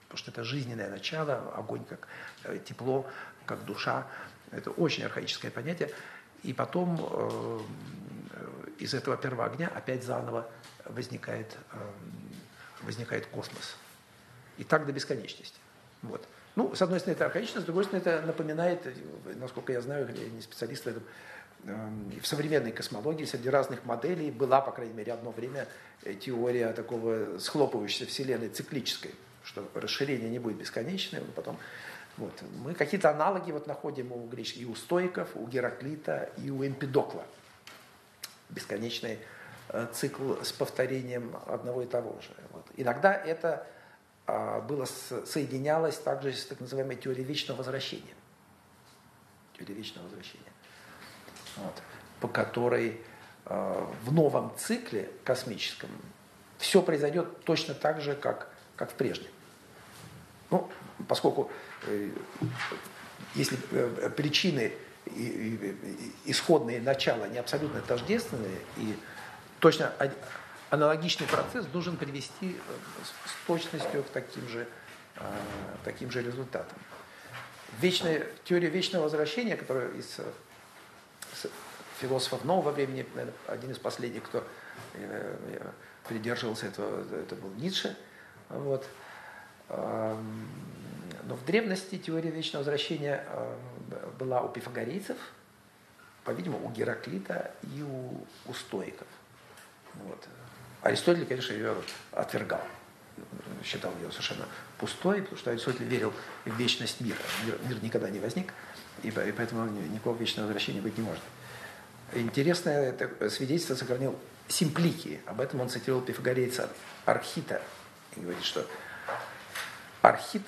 Speaker 2: Потому что это жизненное начало, огонь как э, тепло, как душа. Это очень архаическое понятие. И потом э, из этого первого огня опять заново возникает, э, возникает космос. И так до бесконечности. Вот. Ну, с одной стороны, это архаично, с другой стороны, это напоминает, насколько я знаю, я не специалист в этом, эм, в современной космологии среди разных моделей была, по крайней мере, одно время э, теория такого схлопывающейся Вселенной циклической, что расширение не будет бесконечным, но потом вот. Мы какие-то аналоги вот находим у греческих, и у стоиков, у Гераклита, и у Эмпидокла. Бесконечный э, цикл с повторением одного и того же. Вот. Иногда это а, было соединялось также с так называемой теорией вечного возвращения. Теория вечного возвращения. Вот, по которой а, в новом цикле космическом все произойдет точно так же, как, как в прежнем. Ну, поскольку э, если э, причины исходные начала не абсолютно тождественные и точно аналогичный процесс должен привести э, с точностью к таким же, таким же результатам. Вечная, теория вечного возвращения, которая из философов нового времени, наверное, один из последних, кто придерживался этого, это был Ницше. Вот. Но в древности теория вечного возвращения была у пифагорейцев, по-видимому, у Гераклита и у, у стоиков. Вот. Аристотель, конечно, ее отвергал. Считал ее совершенно пустой, потому что Аристотель верил в вечность мира. Мир, мир никогда не возник, и, поэтому никакого вечного возвращения быть не может. Интересное свидетельство сохранил Симплики. Об этом он цитировал пифагорейца Архита. И говорит, что Архит,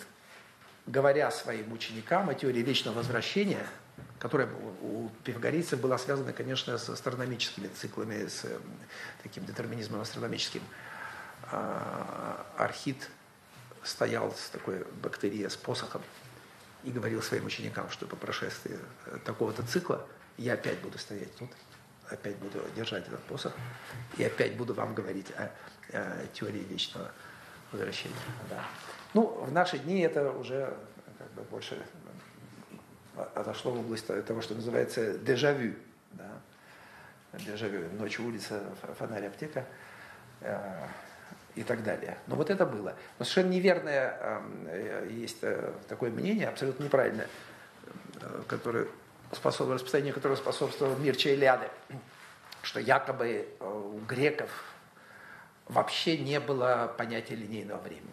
Speaker 2: говоря своим ученикам о теории вечного возвращения, которая у пифагорейцев была связана, конечно, с астрономическими циклами, с э, таким детерминизмом астрономическим. А, Архит стоял с такой бактерией, с посохом, и говорил своим ученикам, что по прошествии э, такого-то цикла я опять буду стоять тут, опять буду держать этот посох, и опять буду вам говорить о, о теории вечного возвращения. Да. Ну, в наши дни это уже как бы больше отошло в область того, что называется дежавю. Да? Дежавю. Ночью улица, фонарь, аптека э, и так далее. Но вот это было. Но совершенно неверное э, есть э, такое мнение, абсолютно неправильное, которое способ, распространение которого способствовал Мирча Илиады, что якобы у греков вообще не было понятия линейного времени.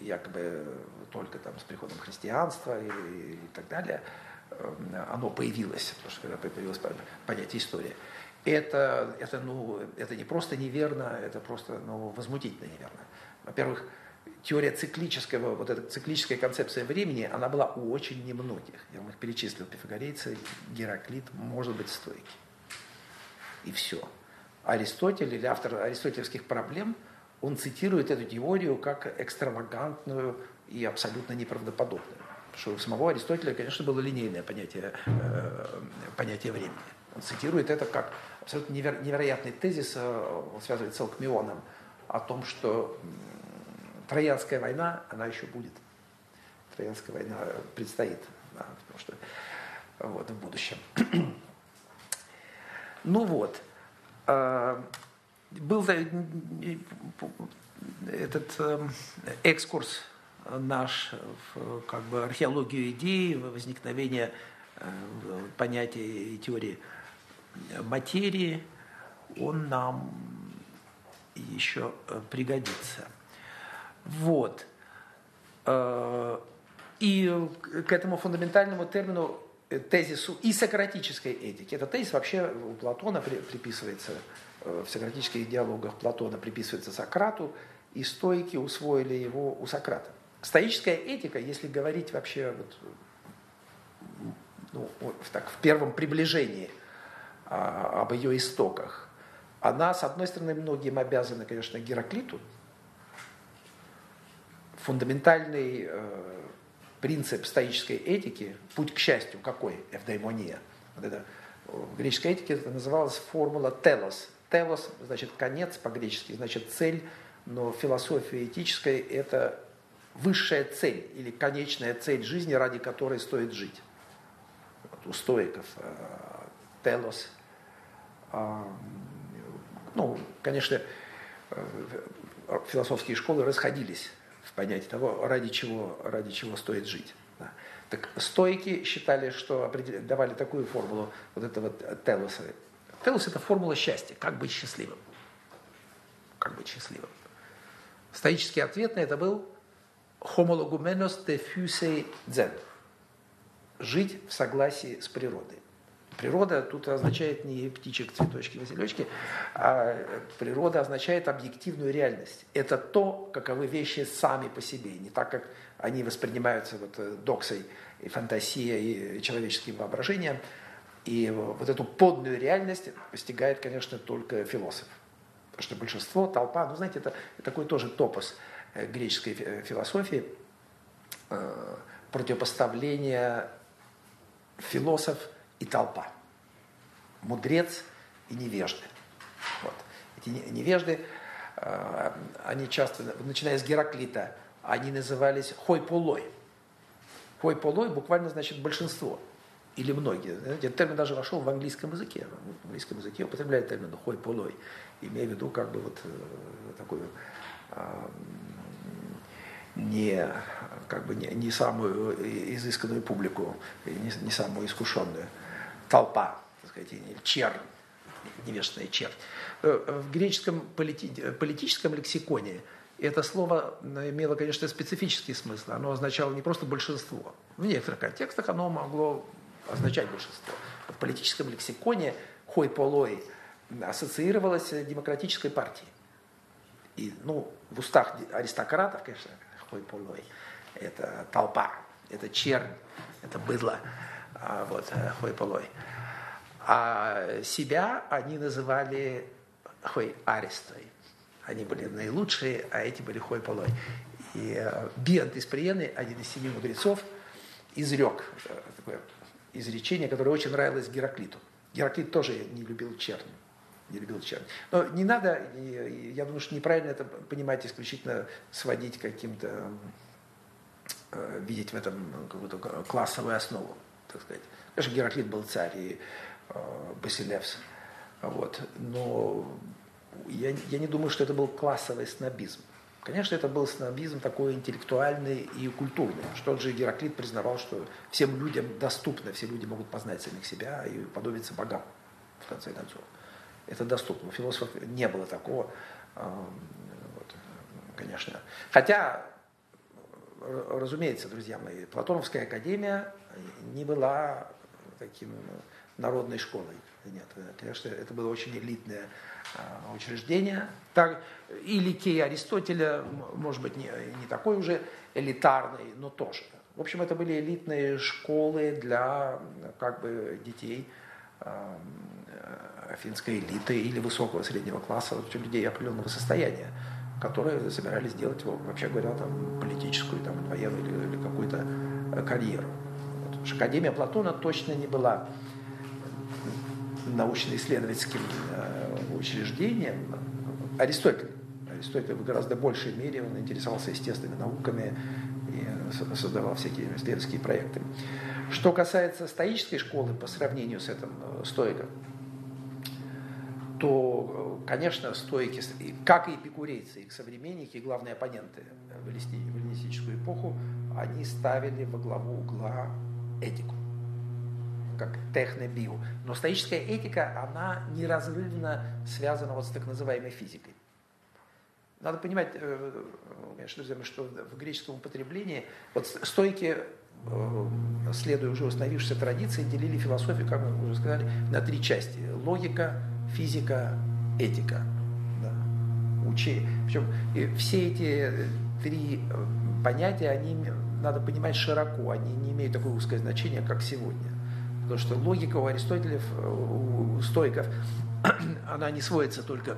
Speaker 2: Якобы только там с приходом христианства и, и так далее, э, оно появилось, потому что когда появилось понятие истории. Это, это, ну, это не просто неверно, это просто ну, возмутительно неверно. Во-первых, теория циклического, вот эта циклическая концепция времени, она была у очень немногих. Я вам их перечислил, пифагорейцы, Гераклит, может быть, стойки. И все. Аристотель или автор аристотелевских проблем, он цитирует эту теорию как экстравагантную и абсолютно неправдоподобным. Потому что у самого Аристотеля, конечно, было линейное понятие, э, понятие времени. Он цитирует это как абсолютно неверо- невероятный тезис, э, он связывает с Алкмионом, о том, что Троянская война, она еще будет. Троянская война предстоит, да, потому что вот, в будущем. *clears throat* ну вот, э, был этот э, экскурс наш в как бы, археологию идей, возникновение э, понятия и теории материи, он нам еще пригодится. Вот. Э, И к этому фундаментальному термину, э, тезису и сократической этики, этот тезис вообще у Платона приписывается, в сократических диалогах Платона приписывается Сократу, и стойки усвоили его у Сократа. Стоическая этика, если говорить вообще вот, ну, так, в первом приближении а, об ее истоках, она, с одной стороны, многим обязана, конечно, Гераклиту. Фундаментальный э, принцип стоической этики, путь к счастью, какой? Эвдаймония. Вот это, в греческой этике это называлась формула телос. Телос значит конец по-гречески, значит цель, но философия этическая – это высшая цель или конечная цель жизни, ради которой стоит жить. Вот у стоиков э, телос. Э, ну, конечно, э, философские школы расходились в понятии того, ради чего, ради чего стоит жить. Так стойки считали, что давали такую формулу вот этого телоса. Телос – это формула счастья, как быть счастливым. Как быть счастливым. Стоический ответ на это был homologumenos de fuse zen. Жить в согласии с природой. Природа тут означает не птичек, цветочки, василечки, а природа означает объективную реальность. Это то, каковы вещи сами по себе, не так, как они воспринимаются вот э, доксой и фантазией, и человеческим воображением. И вот эту подную реальность постигает, конечно, только философ. Потому что большинство, толпа, ну, знаете, это такой тоже топос – Э, греческой э, философии э, противопоставление философ и толпа, мудрец и невежды. Вот. Эти невежды, они часто, начиная с Гераклита, они назывались хой-полой. Хой-полой буквально значит большинство или многие. Этот термин даже вошел в английском языке. В английском языке употребляют термин хой-полой, имея в виду как бы вот такую не, как бы не, не самую изысканную публику, не, не самую искушенную. Толпа, так сказать, чернь, невежественная чернь. Э, в греческом полити, политическом лексиконе это слово имело, конечно, специфический смысл. Оно означало не просто большинство. В некоторых контекстах оно могло означать большинство. В политическом лексиконе хой полой ассоциировалось с демократической партией. И, ну, в устах аристократов, конечно, хой полой. Это толпа, это чернь, это быдло, а, вот, э, хой полой. А себя они называли хой арестой. Они были наилучшие, а эти были хой полой. И э, Биант из Приены, один из семи мудрецов, изрек э, такое изречение, которое очень нравилось Гераклиту. Гераклит тоже не любил чернь не любил чернь. Но не надо, я думаю, что неправильно это понимать исключительно сводить каким-то, э, видеть в этом какую-то классовую основу, так сказать. Конечно, Гераклит был царь и э, Басилевс, вот. но я, я не думаю, что это был классовый снобизм. Конечно, это был снобизм такой интеллектуальный и культурный. Что же Гераклит признавал, что всем людям доступно, все люди могут познать самих себя и подобиться богам, в конце концов это доступно. У философов не было такого, вот, конечно. Хотя, разумеется, друзья мои, Платоновская академия не была таким народной школой. Нет, конечно, это было очень элитное а, учреждение. Так, и Ликей Аристотеля, может быть, не, не такой уже элитарный, но тоже. В общем, это были элитные школы для как бы, детей финской элиты или высокого среднего класса, людей определенного состояния, которые собирались делать, вообще говоря, там, политическую, там, военную или, или какую-то э, карьеру. Вот. Академия Платона точно не была научно-исследовательским э, учреждением. Аристотель. Аристотель в гораздо большей мере он интересовался естественными науками и создавал всякие исследовательские проекты. Что касается стоической школы по сравнению с этим э, стоиком, то, конечно, стоики, как и эпикурейцы, их современники, главные оппоненты в эллинистическую эпоху, они ставили во главу угла этику, как технобио. Но стоическая этика, она неразрывно связана вот с так называемой физикой. Надо понимать, э, конечно, друзья, что в греческом употреблении вот стойки, э, следуя уже установившейся традиции, делили философию, как мы уже сказали, на три части. Логика, физика, этика. Да. Учи. Причем все эти три понятия, они надо понимать широко, они не имеют такое узкое значение, как сегодня. Потому что логика у Аристотеля, у стоиков, *clears throat* она не сводится только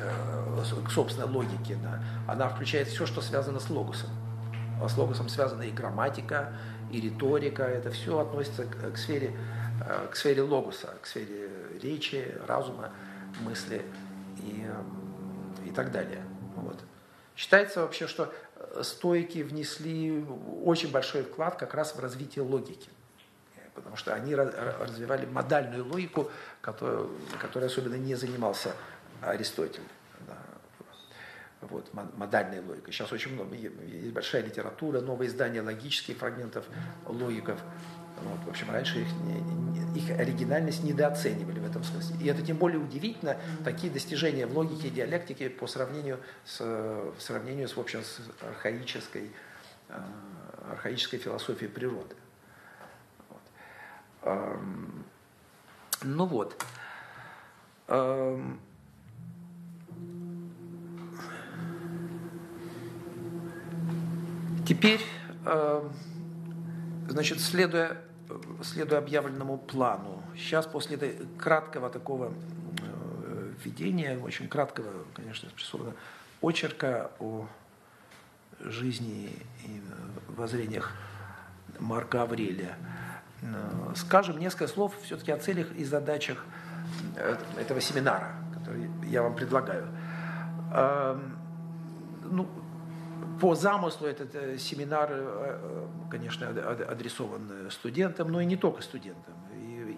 Speaker 2: э, к собственной логике, да. она включает все, что связано с логосом. А с логосом связана и грамматика, и риторика, это все относится к, к, сфере, э, к сфере логоса, к сфере речи, разума, мысли и, э, и так далее. Вот. Считается вообще, что стойки внесли очень большой вклад как раз в развитие логики потому что они развивали модальную логику, которой, которой особенно не занимался Аристотель. Да. Вот, модальная логика. Сейчас очень много, есть большая литература, новые издания логических фрагментов логиков. Вот, в общем, раньше их, их оригинальность недооценивали в этом смысле. И это тем более удивительно, такие достижения в логике и диалектике по сравнению с, в сравнению с, в общем, с архаической, э, архаической философией природы. Ну вот. Теперь, значит, следуя, следуя объявленному плану, сейчас после этой краткого такого э, введения, очень краткого, конечно, спрессованного очерка о жизни и воззрениях Марка Аврелия – Э, скажем несколько слов все-таки о целях и задачах э, этого семинара, который я вам предлагаю. Эм, ну, по замыслу этот э, семинар, конечно, адресован студентам, но и не только студентам,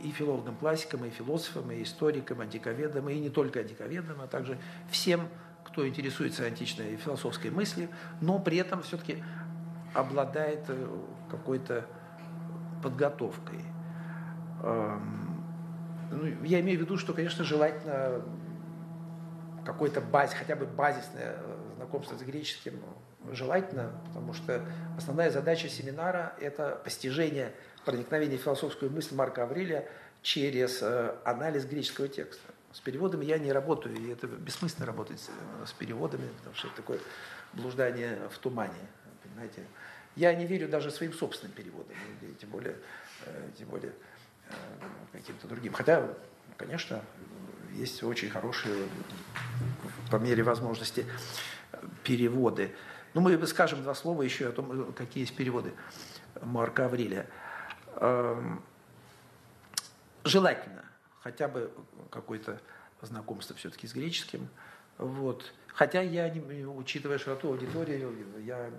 Speaker 2: и филологам, классикам, и философам, и историкам, антиковедам, и не только антиковедам, а также всем, кто интересуется античной философской мыслью, но при этом все-таки обладает какой-то подготовкой. Эм, ну, я имею в виду, что, конечно, желательно какой-то баз, хотя бы базисное знакомство с греческим желательно, потому что основная задача семинара – это постижение проникновения в философскую мысль Марка Аврелия через э, анализ греческого текста. С переводами я не работаю, и это бессмысленно работать с переводами, потому что это такое блуждание в тумане, понимаете. Я не верю даже своим собственным переводам, тем более, э, тем более э, каким-то другим. Хотя, конечно, есть очень хорошие, по мере возможности, переводы. Ну, мы скажем два слова еще о том, какие есть переводы Марка Аврелия. Эм, желательно хотя бы какое-то знакомство все-таки с греческим. Вот. Хотя я, учитывая широту аудитории, я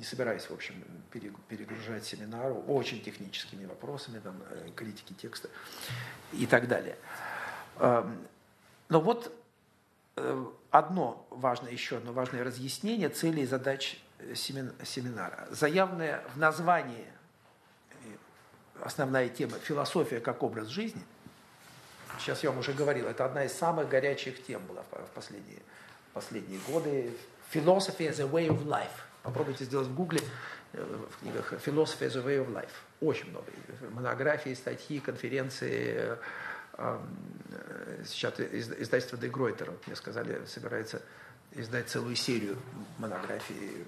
Speaker 2: не собираюсь, в общем, перегружать семинару очень техническими вопросами, там, э, критики текста и так далее. Эм, но вот э, одно важное, еще одно важное разъяснение целей и задач э, семинара. Заявленное в названии основная тема «Философия как образ жизни», сейчас я вам уже говорил, это одна из самых горячих тем была в последние, последние годы. «Philosophy as a way of life» Попробуйте сделать в гугле, э, в книгах «Philosophy as a way of life». Очень много. Монографии, статьи, конференции. Э, э, сейчас издательство вот мне сказали, собирается издать целую серию монографий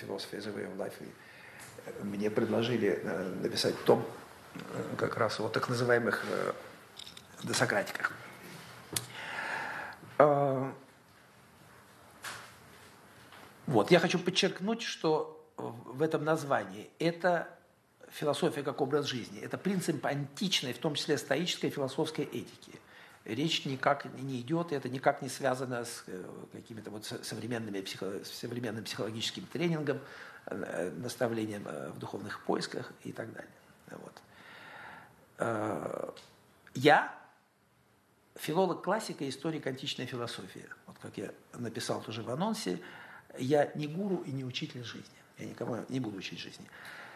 Speaker 2: «Philosophy as a way of life». И мне предложили написать том как раз о так называемых досократиках. Вот. Я хочу подчеркнуть, что в этом названии это философия как образ жизни. Это принцип античной, в том числе стоической философской этики. Речь никак не идет, это никак не связано с э, какими-то вот современными психо, современным психологическим тренингом, э, наставлением э, в духовных поисках и так далее. Вот. Я филолог классика и историк античной философии. Вот как я написал тоже в анонсе, я не гуру и не учитель жизни. Я никому не буду учить жизни.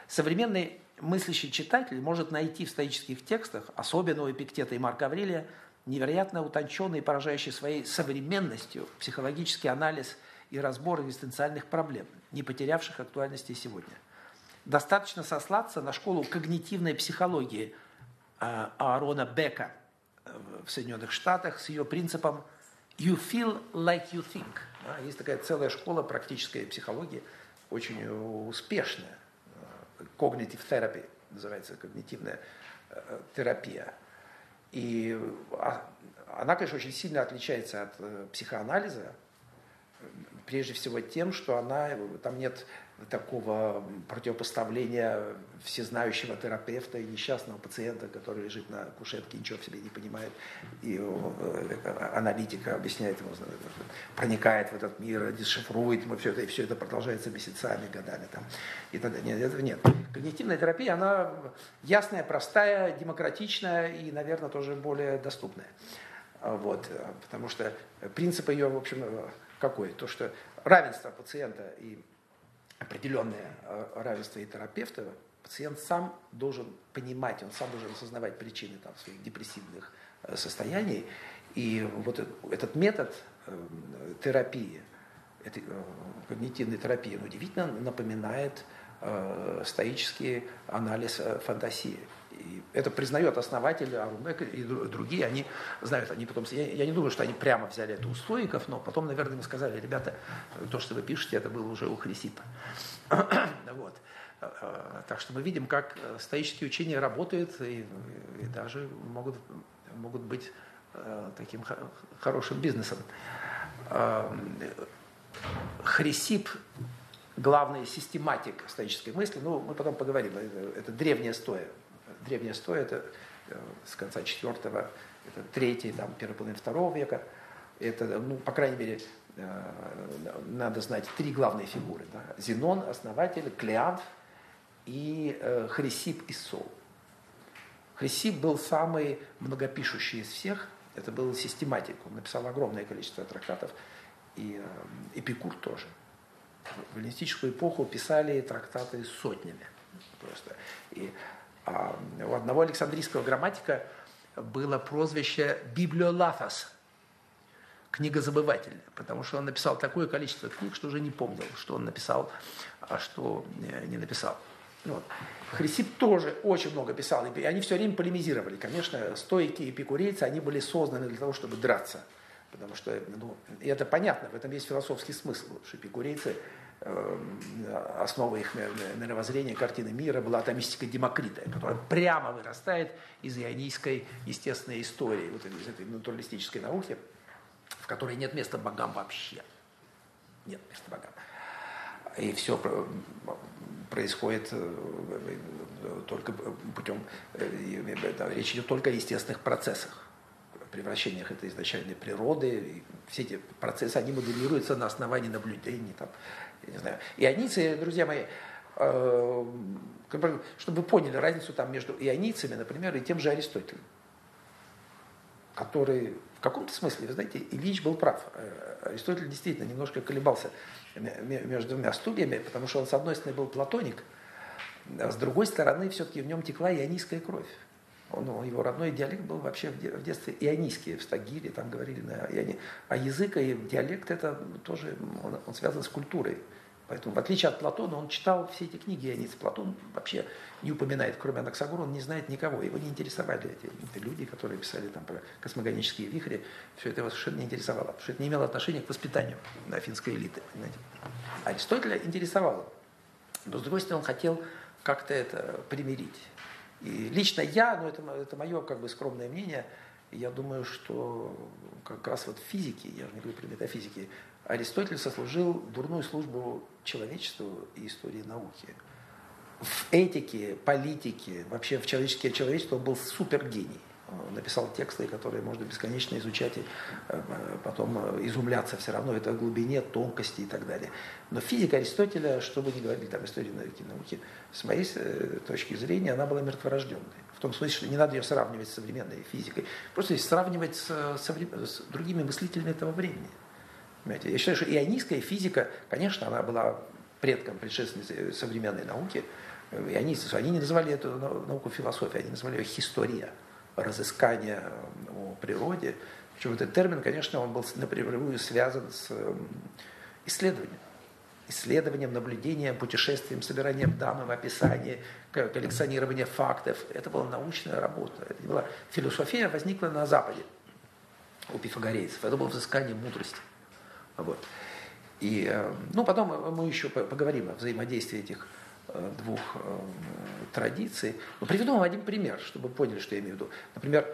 Speaker 2: Современный мыслящий читатель может найти в стоических текстах, особенно у Эпиктета и Марка Аврелия, невероятно утонченный и поражающий своей современностью психологический анализ и разбор экзистенциальных проблем, не потерявших актуальности сегодня. Достаточно сослаться на школу когнитивной психологии э, Аарона Бека э, в Соединенных Штатах с ее принципом «you feel like you think». Есть такая целая школа практической психологии, очень успешная. Cognitive therapy называется, когнитивная терапия. И а, она, конечно, очень сильно отличается от э, психоанализа, прежде всего тем, что она, там нет такого противопоставления всезнающего терапевта и несчастного пациента, который лежит на кушетке, ничего в себе не понимает, и э, аналитика объясняет ему, проникает в этот мир, дешифрует ему все это, и все это продолжается месяцами, годами. Там, и тогда нет, этого нет. Когнитивная терапия, она ясная, простая, демократичная и, наверное, тоже более доступная. Вот, потому что принцип ее, в общем, какой? То, что равенство пациента и определенное э, равенство и терапевта, пациент сам должен понимать, он сам должен осознавать причины там, своих депрессивных э, состояний. И вот этот метод э, терапии, этой когнитивной терапии, он удивительно напоминает стоический анализ фантазии. И это признает основатель Арунбек и другие, они знают, они потом, я, я не думаю, что они прямо взяли это у стоиков, но потом, наверное, им сказали, ребята, то, что вы пишете, это было уже у Хрисипа. *clears throat* вот. Так что мы видим, как стоические учения работают и, и даже могут, могут быть э, таким хорошим бизнесом. Хрисип главный систематик стоической мысли, ну, мы потом поговорим, это, это древняя стоя, древняя стоя, это э, с конца четвертого, это третий, там, первой половины второго века. Это, ну, по крайней мере, э, надо знать три главные фигуры. Да? Зенон, основатель, Клеант и э, Хрисип и Сол. Хрисип был самый многопишущий из всех. Это был систематик. Он написал огромное количество трактатов. И Эпикур тоже. В эллинистическую эпоху писали трактаты сотнями. Просто. И а у одного александрийского грамматика было прозвище «библиолафос», книгозабыватель, потому что он написал такое количество книг, что уже не помнил, что он написал, а что не написал. Вот. Хрисип тоже очень много писал, и они все время полемизировали. Конечно, стойки и эпикурейцы, они были созданы для того, чтобы драться. Потому что, ну, и это понятно, в этом есть философский смысл, что эпикурейцы Э, основа их мировоззрения, картины мира была атомистика Демокрита, которая прямо вырастает из ионийской естественной истории, вот из этой натуралистической науки, в которой нет места богам вообще. Нет места богам. И все происходит э, только путем, э, речь идет только о естественных процессах превращениях этой изначальной природы. И все эти процессы, они моделируются на основании наблюдений, там, я не знаю. Ионийцы, друзья мои, э, чтобы вы поняли разницу там между ионийцами, например, и тем же Аристотелем, который в каком-то смысле, вы знаете, Ильич был прав. Э, Аристотель действительно немножко колебался между двумя студиями, потому что он, с одной стороны, был платоник, а с другой стороны, все-таки в нем текла ионийская кровь. Он, ну, его родной диалект был вообще в детстве ионийский, в Стагире, там говорили на ионе. А язык и диалект это тоже, он, он связан с культурой. Поэтому, в отличие от Платона, он читал все эти книги ионийцы. Платон вообще не упоминает, кроме Анаксагора, он не знает никого. Его не интересовали эти, эти люди, которые писали там про космогонические вихри. Все это его совершенно не интересовало, потому что это не имело отношения к воспитанию афинской элиты. Понимаете? Аристотеля интересовало. Но, с другой стороны, он хотел как-то это примирить. И лично я, ну это, это мое как бы скромное мнение, я думаю, что как раз вот в физике, я же не говорю про метафизики, Аристотель сослужил дурную службу человечеству и истории науки. В этике, политике, вообще в человеческое человечество он был супергений. Он написал тексты, которые можно бесконечно изучать и э, потом э, изумляться все равно это глубине, тонкости и так далее. Но физика Аристотеля, что бы ни говорили там истории науки, с моей э, точки зрения, она была мертворожденной. В том смысле, что не надо ее сравнивать с современной физикой. Просто сравнивать с, с другими мыслителями этого времени. Понимаете? Я считаю, что ионийская физика, конечно, она была предком, предшественницей современной науки. Ионийцы, они не называли эту науку философией, они называли ее история разыскание о природе. Причем этот термин, конечно, он был напрямую связан с исследованием. Исследованием, наблюдением, путешествием, собиранием данных, описанием, коллекционирование фактов. Это была научная работа. Это была... Философия возникла на Западе у пифагорейцев. Это было взыскание мудрости. Вот. И, э, ну, потом мы еще поговорим о взаимодействии этих э, двух э, традиций. Но приведу вам один пример, чтобы поняли, что я имею в виду. Например,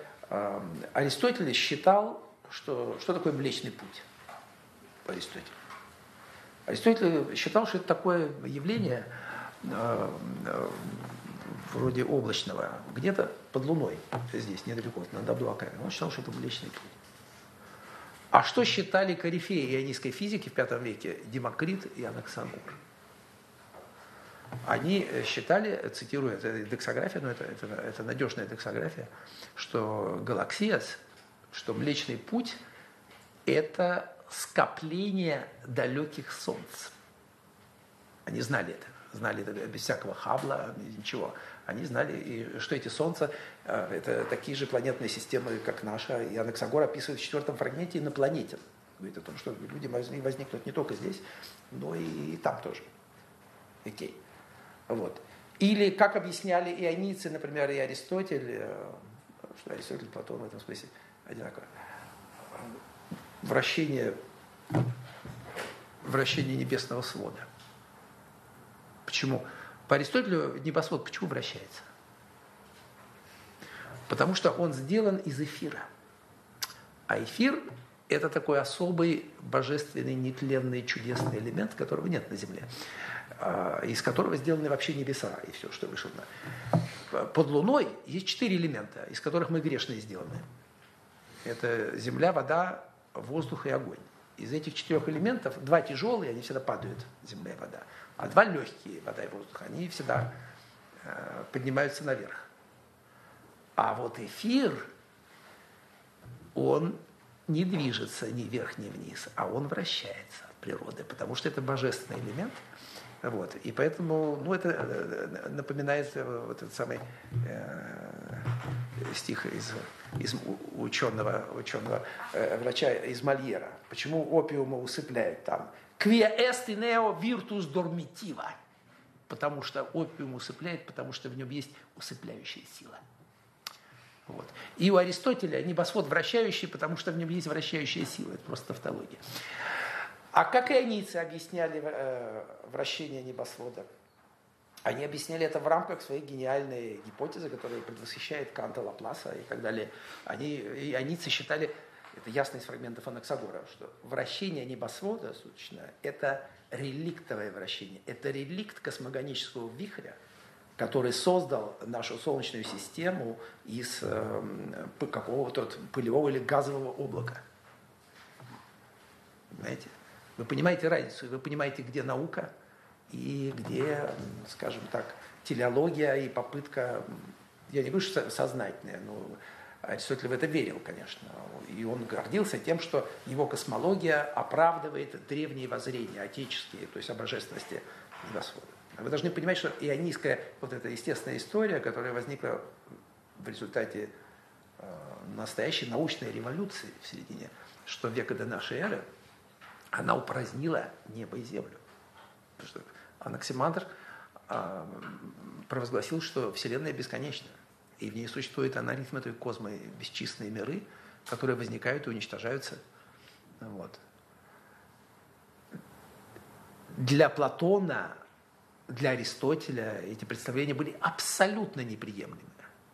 Speaker 2: Аристотель считал, что, что такое Млечный Путь. Аристотель. Аристотель считал, что это такое явление вроде облачного, где-то под Луной, здесь, недалеко, над Абдуакаром. Он считал, что это Млечный Путь. А что считали корифеи ионийской физики в V веке Демокрит и Анаксамур? Они э, считали, цитирую, это дексография, но это, это, это надежная дексография, что галаксиас, что Млечный Путь – это скопление далеких солнц. Они знали это, знали это без всякого хабла, ничего. Они знали, что эти Солнца э, – это такие же планетные системы, как наша. И Анаксагор описывает в четвертом фрагменте инопланетен. Говорит о том, что люди возникнут не только здесь, но и там тоже. Окей. Вот. Или, как объясняли ионийцы, например, и Аристотель, э, что Аристотель, Платон в этом смысле одинаково. Вращение, вращение небесного свода. Почему? По Аристотелю небосвод почему вращается? Потому что он сделан из эфира. А эфир – это такой особый божественный, нетленный, чудесный элемент, которого нет на Земле, из которого сделаны вообще небеса и все, что вышло на. Под Луной есть четыре элемента, из которых мы грешные сделаны. Это земля, вода, воздух и огонь. Из этих четырех элементов два тяжелые, они всегда падают, земля и вода. А два легкие, вода и воздух, они всегда э, поднимаются наверх. А вот эфир, он не движется ни вверх, ни вниз, а он вращается от природы, потому что это божественный элемент. Вот. И поэтому, ну, это э, напоминает э, вот этот самый э, стих из, из ученого, ученого э, врача из Мольера. Почему опиума усыпляют там? Quia est neo virtus dormitiva. Потому что опиум усыпляет, потому что в нем есть усыпляющая сила. Вот. И у Аристотеля небосвод вращающий, потому что в нем есть вращающая сила. Это просто тавтология. А как ионийцы объясняли э, вращение небосвода? Они объясняли это в рамках своей гениальной гипотезы, которая предвосхищает Канта, Лапласа и так далее. Они, ионийцы считали, это ясно из фрагментов Анаксагора, что вращение небосвода, суточно, это реликтовое вращение, это реликт космогонического вихря, который создал нашу Солнечную систему из э, какого-то пылевого или газового облака. Понимаете? Вы понимаете разницу, вы понимаете, где наука и где, скажем так, телеология и попытка, я не говорю, что сознательная, но Аристотель в это верил, конечно. И он гордился тем, что его космология оправдывает древние воззрения, отеческие, то есть о божественности небосвода. Вы должны понимать, что ионийская вот эта естественная история, которая возникла в результате э, настоящей научной революции в середине что века до нашей эры, она упразднила небо и землю. Потому что Анаксимандр э, провозгласил, что Вселенная бесконечна и в ней существует анаритмы, космы, бесчисленные миры, которые возникают и уничтожаются. Вот. Для Платона, для Аристотеля эти представления были абсолютно неприемлемы.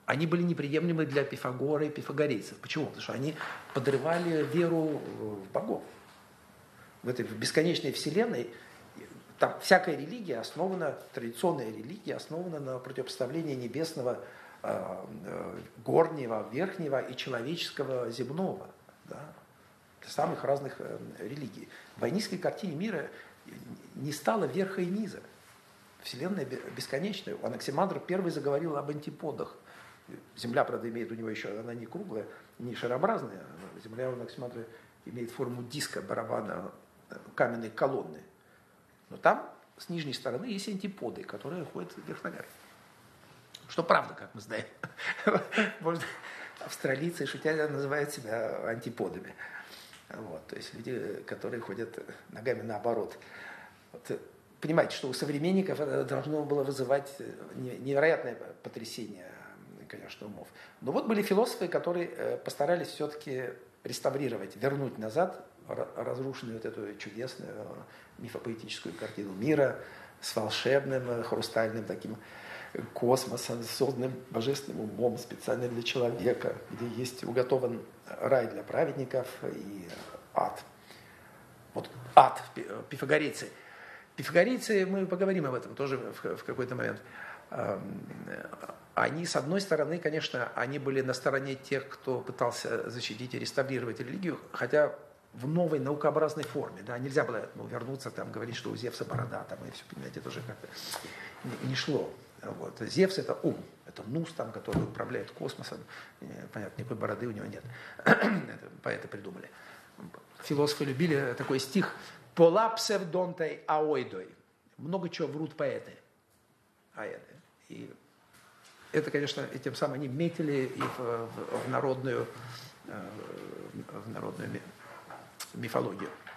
Speaker 2: Они были неприемлемы для Пифагора и пифагорейцев. Почему? Потому что они подрывали веру в богов. В этой бесконечной вселенной там всякая религия основана, традиционная религия основана на противопоставлении небесного Э, э, горнего, верхнего и человеческого земного. Да? Самых разных э, религий. В войнистской картине мира не стало верха и низа. Вселенная бесконечная. Анаксимандр первый заговорил об антиподах. Земля, правда, имеет у него еще, она не круглая, не шарообразная. Земля у Анаксимандра имеет форму диска, барабана, каменной колонны. Но там с нижней стороны есть антиподы, которые ходят вверх ногами. Что правда, как мы знаем. *laughs* Может, австралийцы, шутя, называют себя антиподами. Вот, то есть люди, которые ходят ногами наоборот. Вот, понимаете, что у современников это должно было вызывать невероятное потрясение, конечно, умов. Но вот были философы, которые э, постарались все-таки реставрировать, вернуть назад разрушенную вот эту чудесную мифопоэтическую картину мира с волшебным, э, хрустальным таким космосом, созданным божественным умом специально для человека, где есть уготован рай для праведников и ад. Вот ад, пифагорейцы. Пифагорейцы, мы поговорим об этом тоже в какой-то момент. Они, с одной стороны, конечно, они были на стороне тех, кто пытался защитить и реставрировать религию, хотя в новой наукообразной форме. Да, нельзя было ну, вернуться, там, говорить, что у Зевса борода, там, и все, понимаете, это уже как-то не, не шло. Вот. Зевс – это ум, это Нус, там, который управляет космосом. Понятно, никакой бороды у него нет. *clears throat* это поэты придумали. Философы любили такой стих «Пола псевдонтой аойдой». Много чего врут поэты. Аэды. И это, конечно, и тем самым они метили и в, в, в народную, э, в народную me falou, Guilherme.